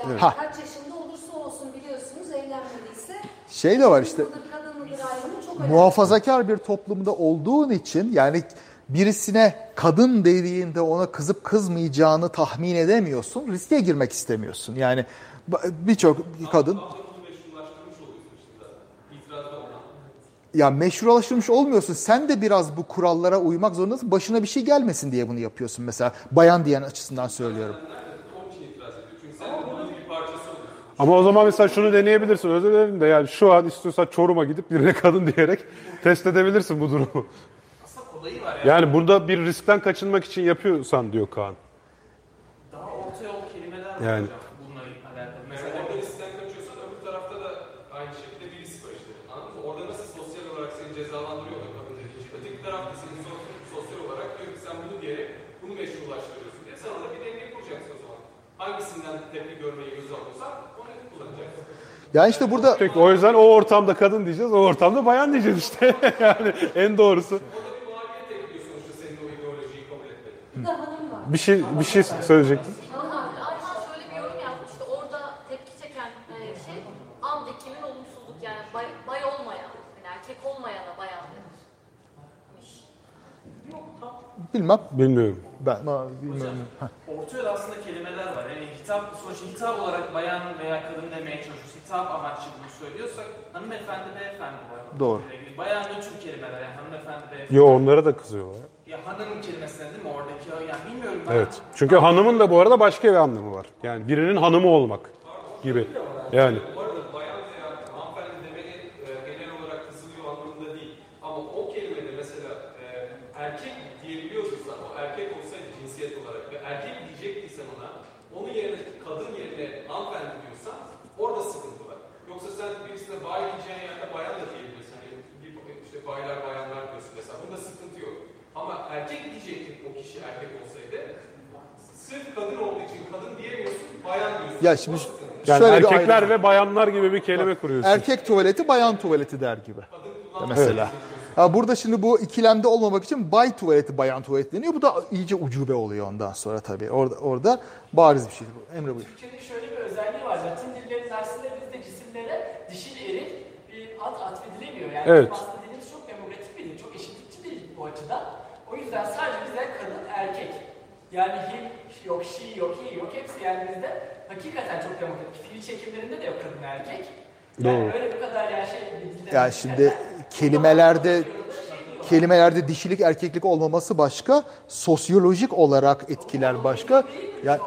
Yani Ha. kaç yaşında olursa olsun biliyorsunuz evlenmediyse Şey de var işte kız mıdır kadın mıdır ayrımı çok önemli. muhafazakar bir toplumda olduğun için yani birisine kadın dediğinde ona kızıp kızmayacağını tahmin edemiyorsun. Riske girmek istemiyorsun. Yani birçok kadın ya meşrulaştırmış olmuyorsun. Sen de biraz bu kurallara uymak zorundasın. Başına bir şey gelmesin diye bunu yapıyorsun mesela. Bayan diyen açısından söylüyorum. Ama o zaman mesela şunu deneyebilirsin. Özür dilerim de yani şu an istiyorsan Çorum'a gidip birine kadın diyerek test edebilirsin bu durumu. Kolayı var yani. Yani burada bir riskten kaçınmak için yapıyorsan diyor Kaan. Daha orta yol kelimeler var Yani. hocam bununla alakalı. Mesela Mesela orada riskten kaçıyorsan öbür tarafta da aynı şekilde bir risk var işte. Anladın mı? Orada nasıl sosyal olarak seni cezalandırıyorlar kadın dediği için. Öteki tarafta seni so- sosyal olarak diyor ki sen bunu diyerek bunu meşrulaştırıyorsun diye. Sen orada bir denge kuracaksın o zaman. Hangisinden tepki görmeyi göze alıyorsan onu kullanacaksın. Yani işte burada Peki o yüzden o ortamda kadın diyeceğiz, o ortamda bayan diyeceğiz işte. yani en doğrusu. Orada bir muhalefet tekliyor sonuçta senin o ideolojiyi kabul etmek. Bir şey bir şey söyleyecektin. Ayhan şöyle bir yorum yapmıştı. Orada tepki çeken e, şey andekinin olumsuzluk yani bay, bay olmayan, yani erkek olmayana bayan denir. Bilmem Bilmiyorum. ben bilmiyorum. Heh. orta yol aslında kelimeler var. Yani hitap, sonuçta hitap olarak bayan veya kadın demeye çalışıyoruz. Hitap amaçlı bunu söylüyorsak hanımefendi, beyefendi var. Doğru. Bayan nötr kelimeler yani hanımefendi, beyefendi. Yo onlara da kızıyorlar. Ya hanım kelimesine değil mi oradaki? Yani bilmiyorum ben. Evet. Çünkü hanımın da bu arada başka bir anlamı var. Yani birinin hanımı olmak gibi. Yani Bu arada bayan veya hanımefendi demeli e, genel olarak kızılıyor anlamında değil. Ama o kelimede mesela e, erkek diyebiliyorduysa, o erkek olsaydı cinsiyet olarak ve erkek diyecektiysen ona, onun yerine kadın yerine hanımefendi diyorsan orada sıkıntı var. Yoksa sen birisine bay diyeceğin yerde bayan da diyebilirsin. Hani bir, işte baylar bayanlar diyorsun mesela. Bunda sıkıntı yok. Ama erkek diyecektin o kişi erkek olsaydı sırf kadın olduğu için kadın diyemiyorsun, bayan diyorsun. Ya şimdi yani şöyle erkekler ayrım. ve bayanlar gibi bir kelime kuruyorsun. erkek tuvaleti bayan tuvaleti der gibi. Mesela. Ha, burada şimdi bu ikilemde olmamak için bay tuvaleti bayan tuvaleti deniyor. Bu da iyice ucube oluyor ondan sonra tabii. Orada, orada bariz bir şey. Emre buyur. Türkçe'de şöyle bir özelliği var. Latin dilleri dersinde bizde cisimlere dişil eril bir ad atfedilemiyor. Yani Evet. aslında dilimiz çok demokratik bir dil, çok eşitlikçi bir dil bu açıdan. O yüzden sadece bizde kadın erkek. Yani him yok, she yok, he yok. Hepsi yani bizde hakikaten çok demokratik. Fiil çekimlerinde de yok kadın erkek. Yani Doğru. öyle bu kadar yani şey bir dilde. Yani şimdi kelimelerde kelimelerde dişilik erkeklik olmaması başka, sosyolojik olarak etkiler başka. Yani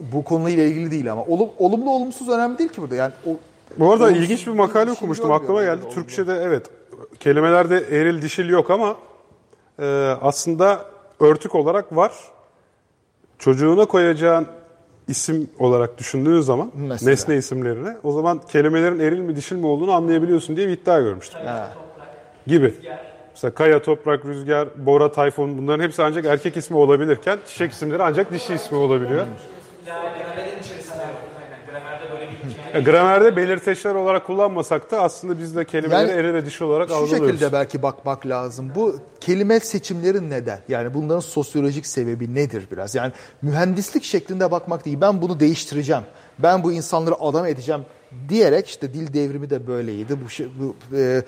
bu konuyla ilgili değil ama olum, olumlu olumsuz önemli değil ki burada. Yani o, Bu arada olumsuz ilginç bir makale şey okumuştum. Aklıma geldi. yani Türkçe'de evet kelimelerde eril dişil yok ama e, aslında örtük olarak var. Çocuğuna koyacağın isim olarak düşündüğün zaman Mesela. nesne isimlerini o zaman kelimelerin eril mi dişil mi olduğunu anlayabiliyorsun diye bir iddia görmüştüm. Ha. Gibi. Mesela Kaya, Toprak, Rüzgar, Bora, Tayfun bunların hepsi ancak erkek ismi olabilirken çiçek isimleri ancak dişi ismi olabiliyor. Gramerin içerisinde aynen. Gramerde hikaye. E, Gramerde belirteçler olarak kullanmasak da aslında biz de kelimeleri Yani eril ve dişil olarak Şu algılıyoruz. şekilde belki bakmak lazım. Bu kelime seçimleri neden? Yani bunların sosyolojik sebebi nedir biraz? Yani mühendislik şeklinde bakmak değil. Ben bunu değiştireceğim. Ben bu insanları adam edeceğim diyerek işte dil devrimi de böyleydi. Bu, şey, bu e,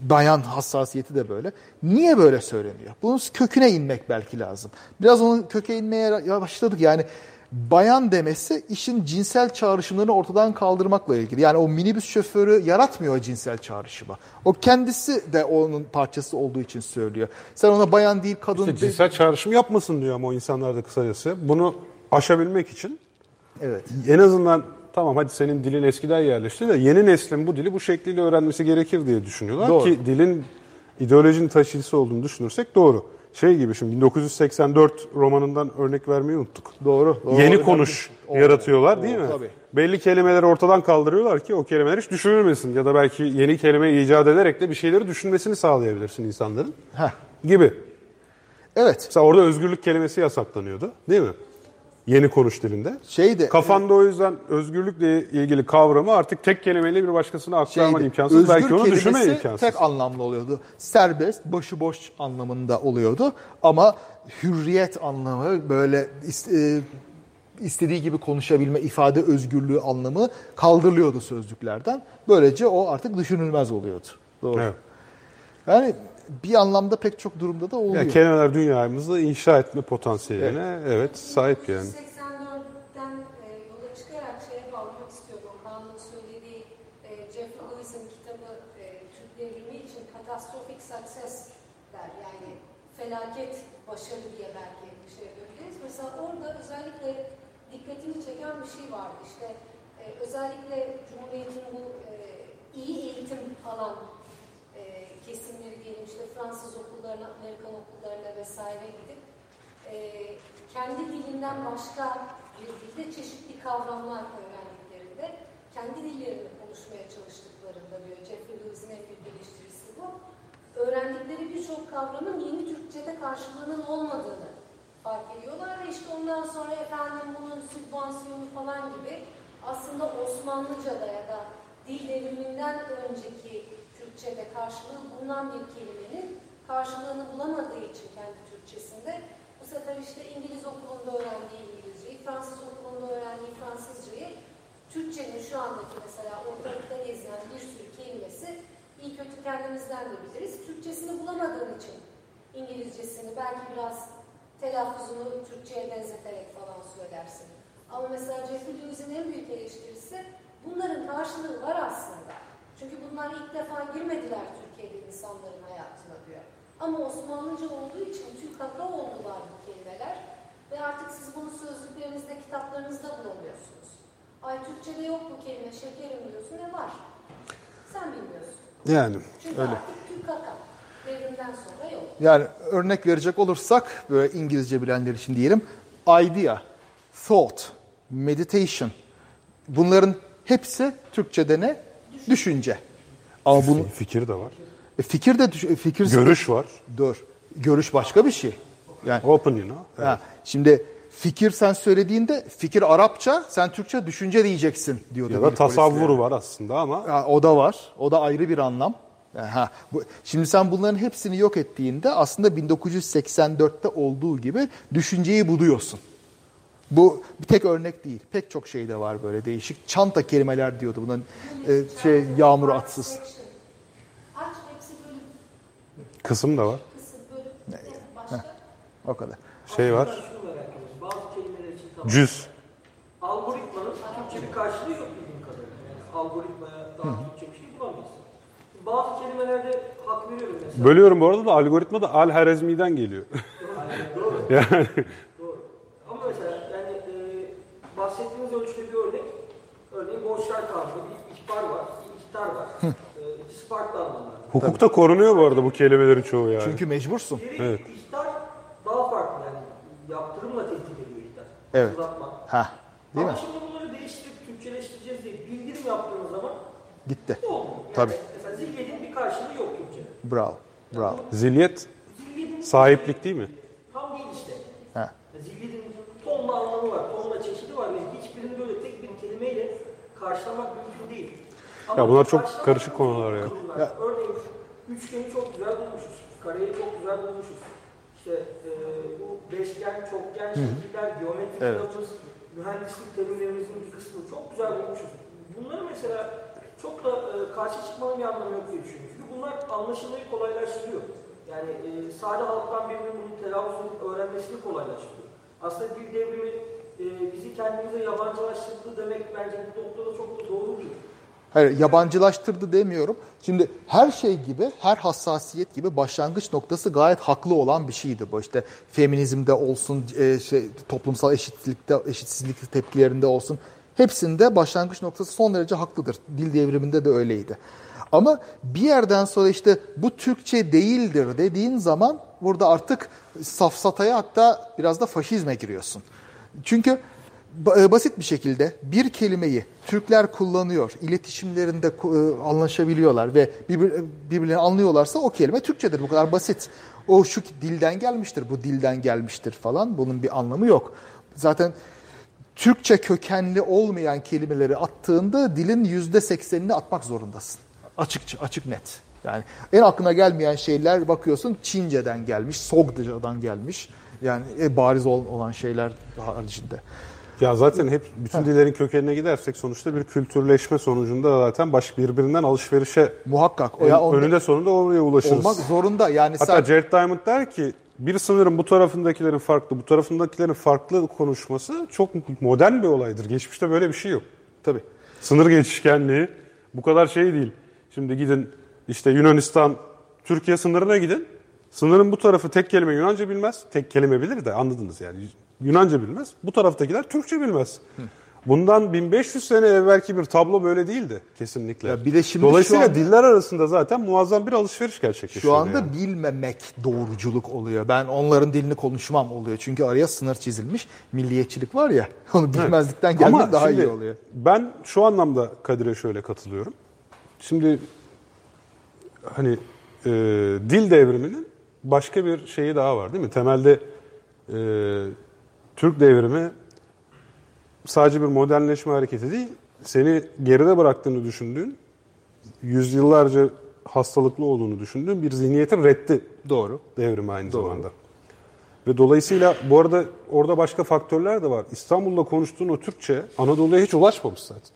bayan hassasiyeti de böyle. Niye böyle söyleniyor? Bunun köküne inmek belki lazım. Biraz onun köke inmeye başladık. Yani bayan demesi işin cinsel çağrışımlarını ortadan kaldırmakla ilgili. Yani o minibüs şoförü yaratmıyor cinsel çağrışımı. O kendisi de onun parçası olduğu için söylüyor. Sen ona bayan değil kadın İşte de- cinsel çağrışım yapmasın diyor ama o insanlar da kısacası. Bunu aşabilmek için Evet. en azından tamam hadi senin dilin eskiden yerleşti de yeni neslin bu dili bu şekliyle öğrenmesi gerekir diye düşünüyorlar Doğru. ki dilin ideolojinin taşıyıcısı olduğunu düşünürsek doğru. Şey gibi şimdi 1984 romanından örnek vermeyi unuttuk. Doğru. doğru. Yeni konuş Doğru. yaratıyorlar Doğru, değil mi? tabii. Belli kelimeleri ortadan kaldırıyorlar ki o kelimeler hiç düşünülmesin ya da belki yeni kelime icat ederek de bir şeyleri düşünmesini sağlayabilirsin insanların Heh. gibi. Evet. Mesela orada özgürlük kelimesi yasaklanıyordu değil mi? Yeni konuş dilinde. Şey de Kafanda o yüzden özgürlükle ilgili kavramı artık tek kelimeyle bir başkasına aktarman imkansız. özgür Belki onu düşünmen imkansız. tek anlamlı oluyordu. Serbest, başıboş anlamında oluyordu. Ama hürriyet anlamı böyle e, istediği gibi konuşabilme, ifade özgürlüğü anlamı kaldırılıyordu sözlüklerden. Böylece o artık düşünülmez oluyordu. Doğru. Evet. Yani bir anlamda pek çok durumda da oluyor. Yani kelimeler dünyamızı inşa etme potansiyeline evet, sahip yani. 1984'ten e, yola çıkarak şeye bağlamak istiyordum. Kaan'ın söylediği e, Jeffrey Lewis'in kitabı e, Türk devrimi için catastrophic success der. Yani felaket başarı diye belki bir şey yapabiliriz. Mesela orada özellikle dikkatimi çeken bir şey vardı. İşte özellikle Cumhuriyet'in bu iyi eğitim alan kesimleri diyelim işte Fransız okullarına, Amerikan okullarına vesaire gidip e, kendi dilinden başka bir dilde çeşitli kavramlar öğrendiklerinde kendi dillerini konuşmaya çalıştıklarında diyor Jeffrey Lewis'in en büyük eleştirisi bu. Öğrendikleri birçok kavramın yeni Türkçe'de karşılığının olmadığını fark ediyorlar ve işte ondan sonra efendim bunun sübvansiyonu falan gibi aslında Osmanlıca'da ya da dil devriminden önceki Türkçe'de karşılığı bulunan bir kelimenin karşılığını bulamadığı için kendi Türkçesinde bu sefer işte İngiliz okulunda öğrendiği İngilizceyi, Fransız okulunda öğrendiği Fransızcayı Türkçenin şu andaki mesela ortalıkta gezilen bir sürü kelimesi iyi kötü kendimizden de biliriz. Türkçesini bulamadığın için İngilizcesini belki biraz telaffuzunu Türkçe'ye benzeterek falan söylersin. Ama mesela Jeffrey en büyük eleştirisi bunların karşılığı var aslında. Çünkü bunlar ilk defa girmediler Türkiye'de insanların hayatına diyor. Ama Osmanlıca olduğu için Türk hata oldular bu kelimeler. Ve artık siz bunu sözlüklerinizde, kitaplarınızda bulamıyorsunuz. Ay Türkçe'de yok bu kelime, şekerim diyorsun ve var. Sen bilmiyorsun. Yani Çünkü Öyle. artık Türk hata. Devrimden sonra yok. Yani örnek verecek olursak böyle İngilizce bilenler için diyelim idea, thought, meditation bunların hepsi Türkçe'de ne? Düşünce. Ama bunun fikir de var. e, fikir de e, fikir Görüş var. Dur. Görüş başka bir şey. Yani Open you know. ha, şimdi fikir sen söylediğinde fikir Arapça, sen Türkçe düşünce diyeceksin diyordu. Ya da tasavvuru yani. var aslında ama Ha, o da var. O da ayrı bir anlam. Ha, bu, şimdi sen bunların hepsini yok ettiğinde aslında 1984'te olduğu gibi düşünceyi buluyorsun. Bu bir tek örnek değil. Pek çok şey de var böyle değişik. Çanta kelimeler diyordu bunun e, şey yağmur atsız. Kısım da var. Başka? O kadar. Şey var. Cüz. Algoritmanın Türkçe bir karşılığı yok bildiğim kadarıyla. Yani algoritmaya daha Türkçe bir şey bulamayız. Bazı kelimelerde hak veriyorum mesela. Bölüyorum bu arada da algoritma da Al-Harazmi'den geliyor. Doğru. yani Doğru. Ama mesela yani e, bahsettiğiniz ölçüde bir örnek. Örneğin borçlar kanunu, bir ihbar var, bir ihtar var. e, ikisi farklı anlamlar. hukukta korunuyor bu arada bu kelimelerin çoğu yani. Çünkü mecbursun. Biri Evet. ihtar daha farklı yani yaptırımla tehdit ediyor ihtar. Evet. Uzatma. Ha, değil mi? Ama şimdi bunları değiştirip Türkçeleştireceğiz diye bildirim yaptığınız zaman Gitti. bu olmuyor. Yani Tabii. Mesela zilyetin bir karşılığı yok Türkçe'de. Bravo. Bravo. Zilyet Zilyetin sahiplik değil mi? tam değil işte. Ha. Zilyetin tonla anlamı var, tonla çeşidi var ve hiçbirini böyle tek bir kelimeyle karşılamak mümkün değil. Ya bunlar çok karışık konular ya. durumlar. Ya. Örneğin üçgeni çok güzel bulmuşuz. Kareyi çok güzel bulmuşuz. İşte e, bu beşgen, çokgen şekiller, geometrik Evet. yapımız, mühendislik terimlerimizin bir kısmını çok güzel bulmuşuz. Bunları mesela çok da e, karşı çıkmanın bir anlamı yok diye düşünüyorum. Çünkü bunlar anlaşılmayı kolaylaştırıyor. Yani e, sade halktan birinin bunu telaffuzunu öğrenmesini kolaylaştırıyor. Aslında dil devrimi e, bizi kendimize yabancılaştırdı demek bence bu noktada çok da doğru değil. Hayır, yabancılaştırdı demiyorum. Şimdi her şey gibi, her hassasiyet gibi başlangıç noktası gayet haklı olan bir şeydi bu. İşte feminizmde olsun, e, şey, toplumsal eşitlikte, eşitsizlik tepkilerinde olsun. Hepsinde başlangıç noktası son derece haklıdır. Dil devriminde de öyleydi. Ama bir yerden sonra işte bu Türkçe değildir dediğin zaman burada artık safsataya hatta biraz da faşizme giriyorsun. Çünkü e, basit bir şekilde bir kelimeyi Türkler kullanıyor, iletişimlerinde e, anlaşabiliyorlar ve birbir, birbirlerini anlıyorlarsa o kelime Türkçedir. Bu kadar basit. O şu dilden gelmiştir, bu dilden gelmiştir falan. Bunun bir anlamı yok. Zaten Türkçe kökenli olmayan kelimeleri attığında dilin yüzde seksenini atmak zorundasın. Açıkça, açık net. Yani en aklına gelmeyen şeyler bakıyorsun Çince'den gelmiş, Sogda'dan gelmiş. Yani e, bariz ol- olan şeyler haricinde. Ya zaten hep bütün dillerin kökenine gidersek sonuçta bir kültürleşme sonucunda zaten baş birbirinden alışverişe Muhakkak. O ya onda- önünde sonunda oraya ulaşırız. olmak zorunda. Yani Hatta sadece Jared Diamond der ki bir sınırın bu tarafındakilerin farklı, bu tarafındakilerin farklı konuşması çok modern bir olaydır. Geçmişte böyle bir şey yok. tabii. Sınır geçişkenliği bu kadar şey değil. Şimdi gidin işte Yunanistan, Türkiye sınırına gidin. Sınırın bu tarafı tek kelime Yunanca bilmez. Tek kelime bilir de anladınız yani. Yunanca bilmez. Bu taraftakiler Türkçe bilmez. Bundan 1500 sene evvelki bir tablo böyle değildi kesinlikle. Ya bir de şimdi Dolayısıyla anda- diller arasında zaten muazzam bir alışveriş gerçekleşiyor. Şu anda yani. bilmemek doğruculuk oluyor. Ben onların dilini konuşmam oluyor. Çünkü araya sınır çizilmiş. Milliyetçilik var ya. Onu bilmezlikten gelmek Ama daha iyi oluyor. Ben şu anlamda Kadir'e şöyle katılıyorum. Şimdi hani e, dil devriminin başka bir şeyi daha var değil mi? Temelde e, Türk devrimi sadece bir modernleşme hareketi değil, seni geride bıraktığını düşündüğün, yüzyıllarca hastalıklı olduğunu düşündüğün bir zihniyetin reddi Doğru. devrimi aynı Doğru. zamanda. Ve dolayısıyla bu arada orada başka faktörler de var. İstanbul'da konuştuğun o Türkçe Anadolu'ya hiç ulaşmamış zaten.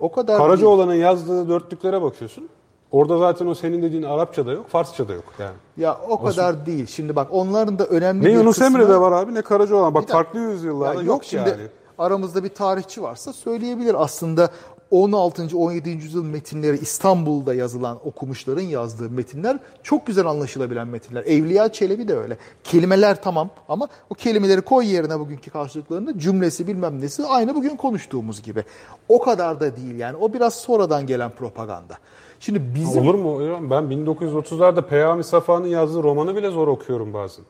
O kadar. Karacaoğlan'ın yazdığı dörtlüklere bakıyorsun. Orada zaten o senin dediğin Arapça da yok, Farsça da yok yani. Ya o kadar değil. Şimdi bak onların da önemli Ne bir Yunus kısmı... Emre'de var abi ne Karacaoğlan. Bak farklı yüzyıllarda Ya yok, yok şimdi yani. aramızda bir tarihçi varsa söyleyebilir. Aslında 16. 17. yüzyıl metinleri İstanbul'da yazılan okumuşların yazdığı metinler çok güzel anlaşılabilen metinler. Evliya Çelebi de öyle. Kelimeler tamam ama o kelimeleri koy yerine bugünkü karşılıklarını cümlesi bilmem nesi aynı bugün konuştuğumuz gibi. O kadar da değil yani. O biraz sonradan gelen propaganda. Şimdi bizim Olur mu? Ben 1930'larda Peyami Safa'nın yazdığı romanı bile zor okuyorum bazen.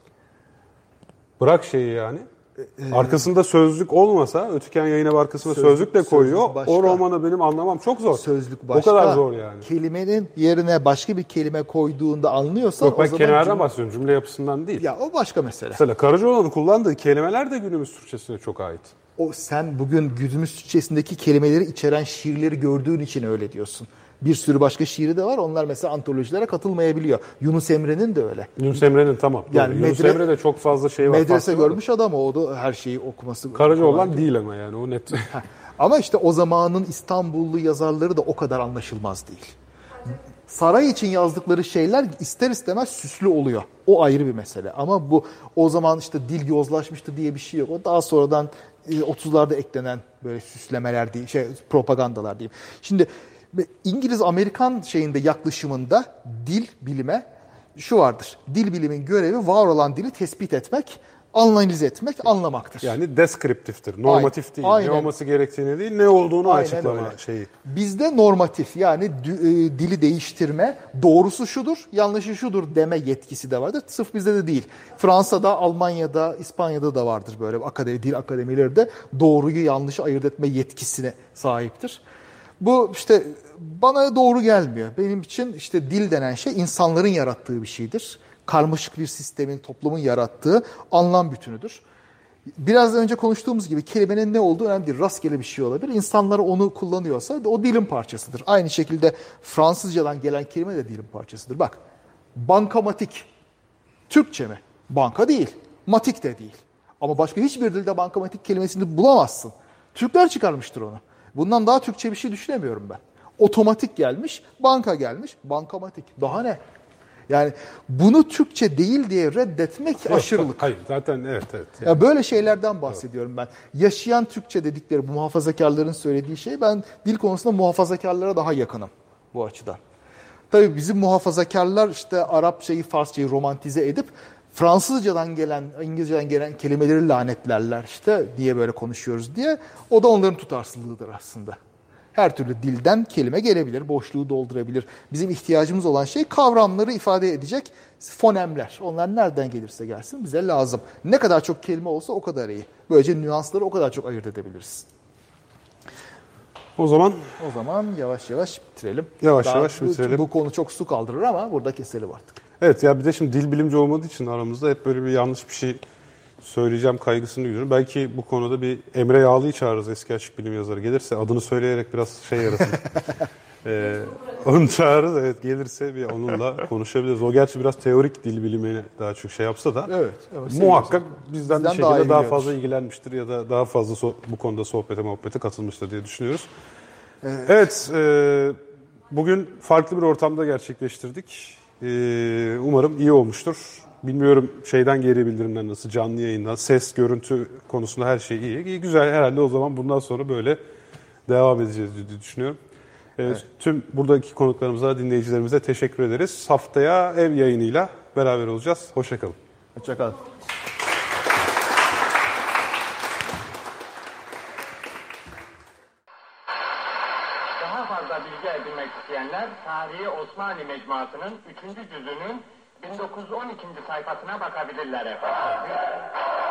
Bırak şeyi yani. Ee, Arkasında sözlük olmasa, Ötüken Yayın Evi arkasına Sözlük- sözlük de koyuyor. sözlük başka. O romanı benim anlamam çok zor. sözlük başka. O kadar zor yani. Kelimenin yerine başka bir kelime koyduğunda anlıyorsan Yok o ben zaman kelimelerden cümle- bahsediyorum, cümle yapısından değil. Ya o başka mesele. Mesela Karacaoğlan'ın kullandığı kelimeler de günümüz Türkçesine çok ait. O sen bugün günümüz Türkçesindeki kelimeleri içeren şiirleri gördüğün için öyle diyorsun. Bir sürü başka şiiri de var. Onlar mesela antolojilere katılmayabiliyor. Yunus Emre'nin de öyle. Yunus Emre'nin tamam. Yani Yunus medre- Emre'de çok fazla şey var. Medrese farklı var. görmüş adam o. Da her şeyi okuması. Karacaoğlan kolay değil ama yani o net. Ama işte o zamanın İstanbullu yazarları da o kadar anlaşılmaz değil. Saray için yazdıkları şeyler ister istemez süslü oluyor. O ayrı bir mesele. Ama bu o zaman işte dil yozlaşmıştı diye bir şey yok. O daha sonradan e, 30'larda eklenen böyle süslemeler değil, şey propagandalar diyeyim. Şimdi İngiliz Amerikan şeyinde yaklaşımında dil bilime şu vardır. Dil bilimin görevi var olan dili tespit etmek, analiz etmek, anlamaktır. Yani deskriptiftir, normatif Aynen. değil. Aynen. Ne olması gerektiğini değil, ne olduğunu Aynen açıklama öyle. şeyi. Bizde normatif yani e, dili değiştirme, doğrusu şudur, yanlışı şudur deme yetkisi de vardır. Sırf bizde de değil. Fransa'da, Almanya'da, İspanya'da da vardır böyle akademi, dil akademileri de doğruyu yanlışı ayırt etme yetkisine sahiptir. Bu işte bana doğru gelmiyor. Benim için işte dil denen şey insanların yarattığı bir şeydir. Karmaşık bir sistemin, toplumun yarattığı anlam bütünüdür. Biraz önce konuştuğumuz gibi kelimenin ne olduğu önemli değil. Rastgele bir şey olabilir. İnsanlar onu kullanıyorsa o dilin parçasıdır. Aynı şekilde Fransızcadan gelen kelime de dilin parçasıdır. Bak, bankamatik. Türkçe mi? Banka değil. Matik de değil. Ama başka hiçbir dilde bankamatik kelimesini bulamazsın. Türkler çıkarmıştır onu. Bundan daha Türkçe bir şey düşünemiyorum ben. Otomatik gelmiş, banka gelmiş, bankamatik. Daha ne? Yani bunu Türkçe değil diye reddetmek aşırılık. Hayır zaten evet evet. Ya böyle şeylerden bahsediyorum ben. Yaşayan Türkçe dedikleri bu muhafazakarların söylediği şey ben dil konusunda muhafazakarlara daha yakınım bu açıdan. Tabii bizim muhafazakarlar işte Arapçayı, Farsçayı romantize edip Fransızcadan gelen, İngilizceden gelen kelimeleri lanetlerler işte diye böyle konuşuyoruz diye. O da onların tutarsızlığıdır aslında. Her türlü dilden kelime gelebilir, boşluğu doldurabilir. Bizim ihtiyacımız olan şey kavramları ifade edecek fonemler. Onlar nereden gelirse gelsin bize lazım. Ne kadar çok kelime olsa o kadar iyi. Böylece nüansları o kadar çok ayırt edebiliriz. O zaman O zaman yavaş yavaş bitirelim. Yavaş Daha yavaş bu- bitirelim. Bu konu çok su kaldırır ama burada keselim artık. Evet ya bir de şimdi dil bilimci olmadığı için aramızda hep böyle bir yanlış bir şey söyleyeceğim kaygısını duyuyorum. Belki bu konuda bir Emre Yağlı'yı çağırırız eski açık bilim yazarı. Gelirse adını söyleyerek biraz şey yaratır. Ee, onu çağırırız evet gelirse bir onunla konuşabiliriz. O gerçi biraz teorik dil bilimine daha çok şey yapsa da Evet. evet, muhakkak bizden, Bizden bir daha şekilde iyi daha, biliyordur. fazla ilgilenmiştir ya da daha fazla so- bu konuda sohbete muhabbete katılmıştır diye düşünüyoruz. Evet, e, bugün farklı bir ortamda gerçekleştirdik. E, umarım iyi olmuştur. Bilmiyorum şeyden geri bildirimler nasıl, canlı yayından, ses, görüntü konusunda her şey iyi. İyi, güzel herhalde o zaman bundan sonra böyle devam edeceğiz diye düşünüyorum. E, Tüm buradaki konuklarımıza, dinleyicilerimize teşekkür ederiz. Haftaya ev yayınıyla beraber olacağız. Hoşçakalın. Hoşçakalın. Daha fazla bilgi edinmek isteyenler Tarihi Osmanlı Mecmuası'nın 3. cüzünün 1912. sayfasına bakabilirler efendim.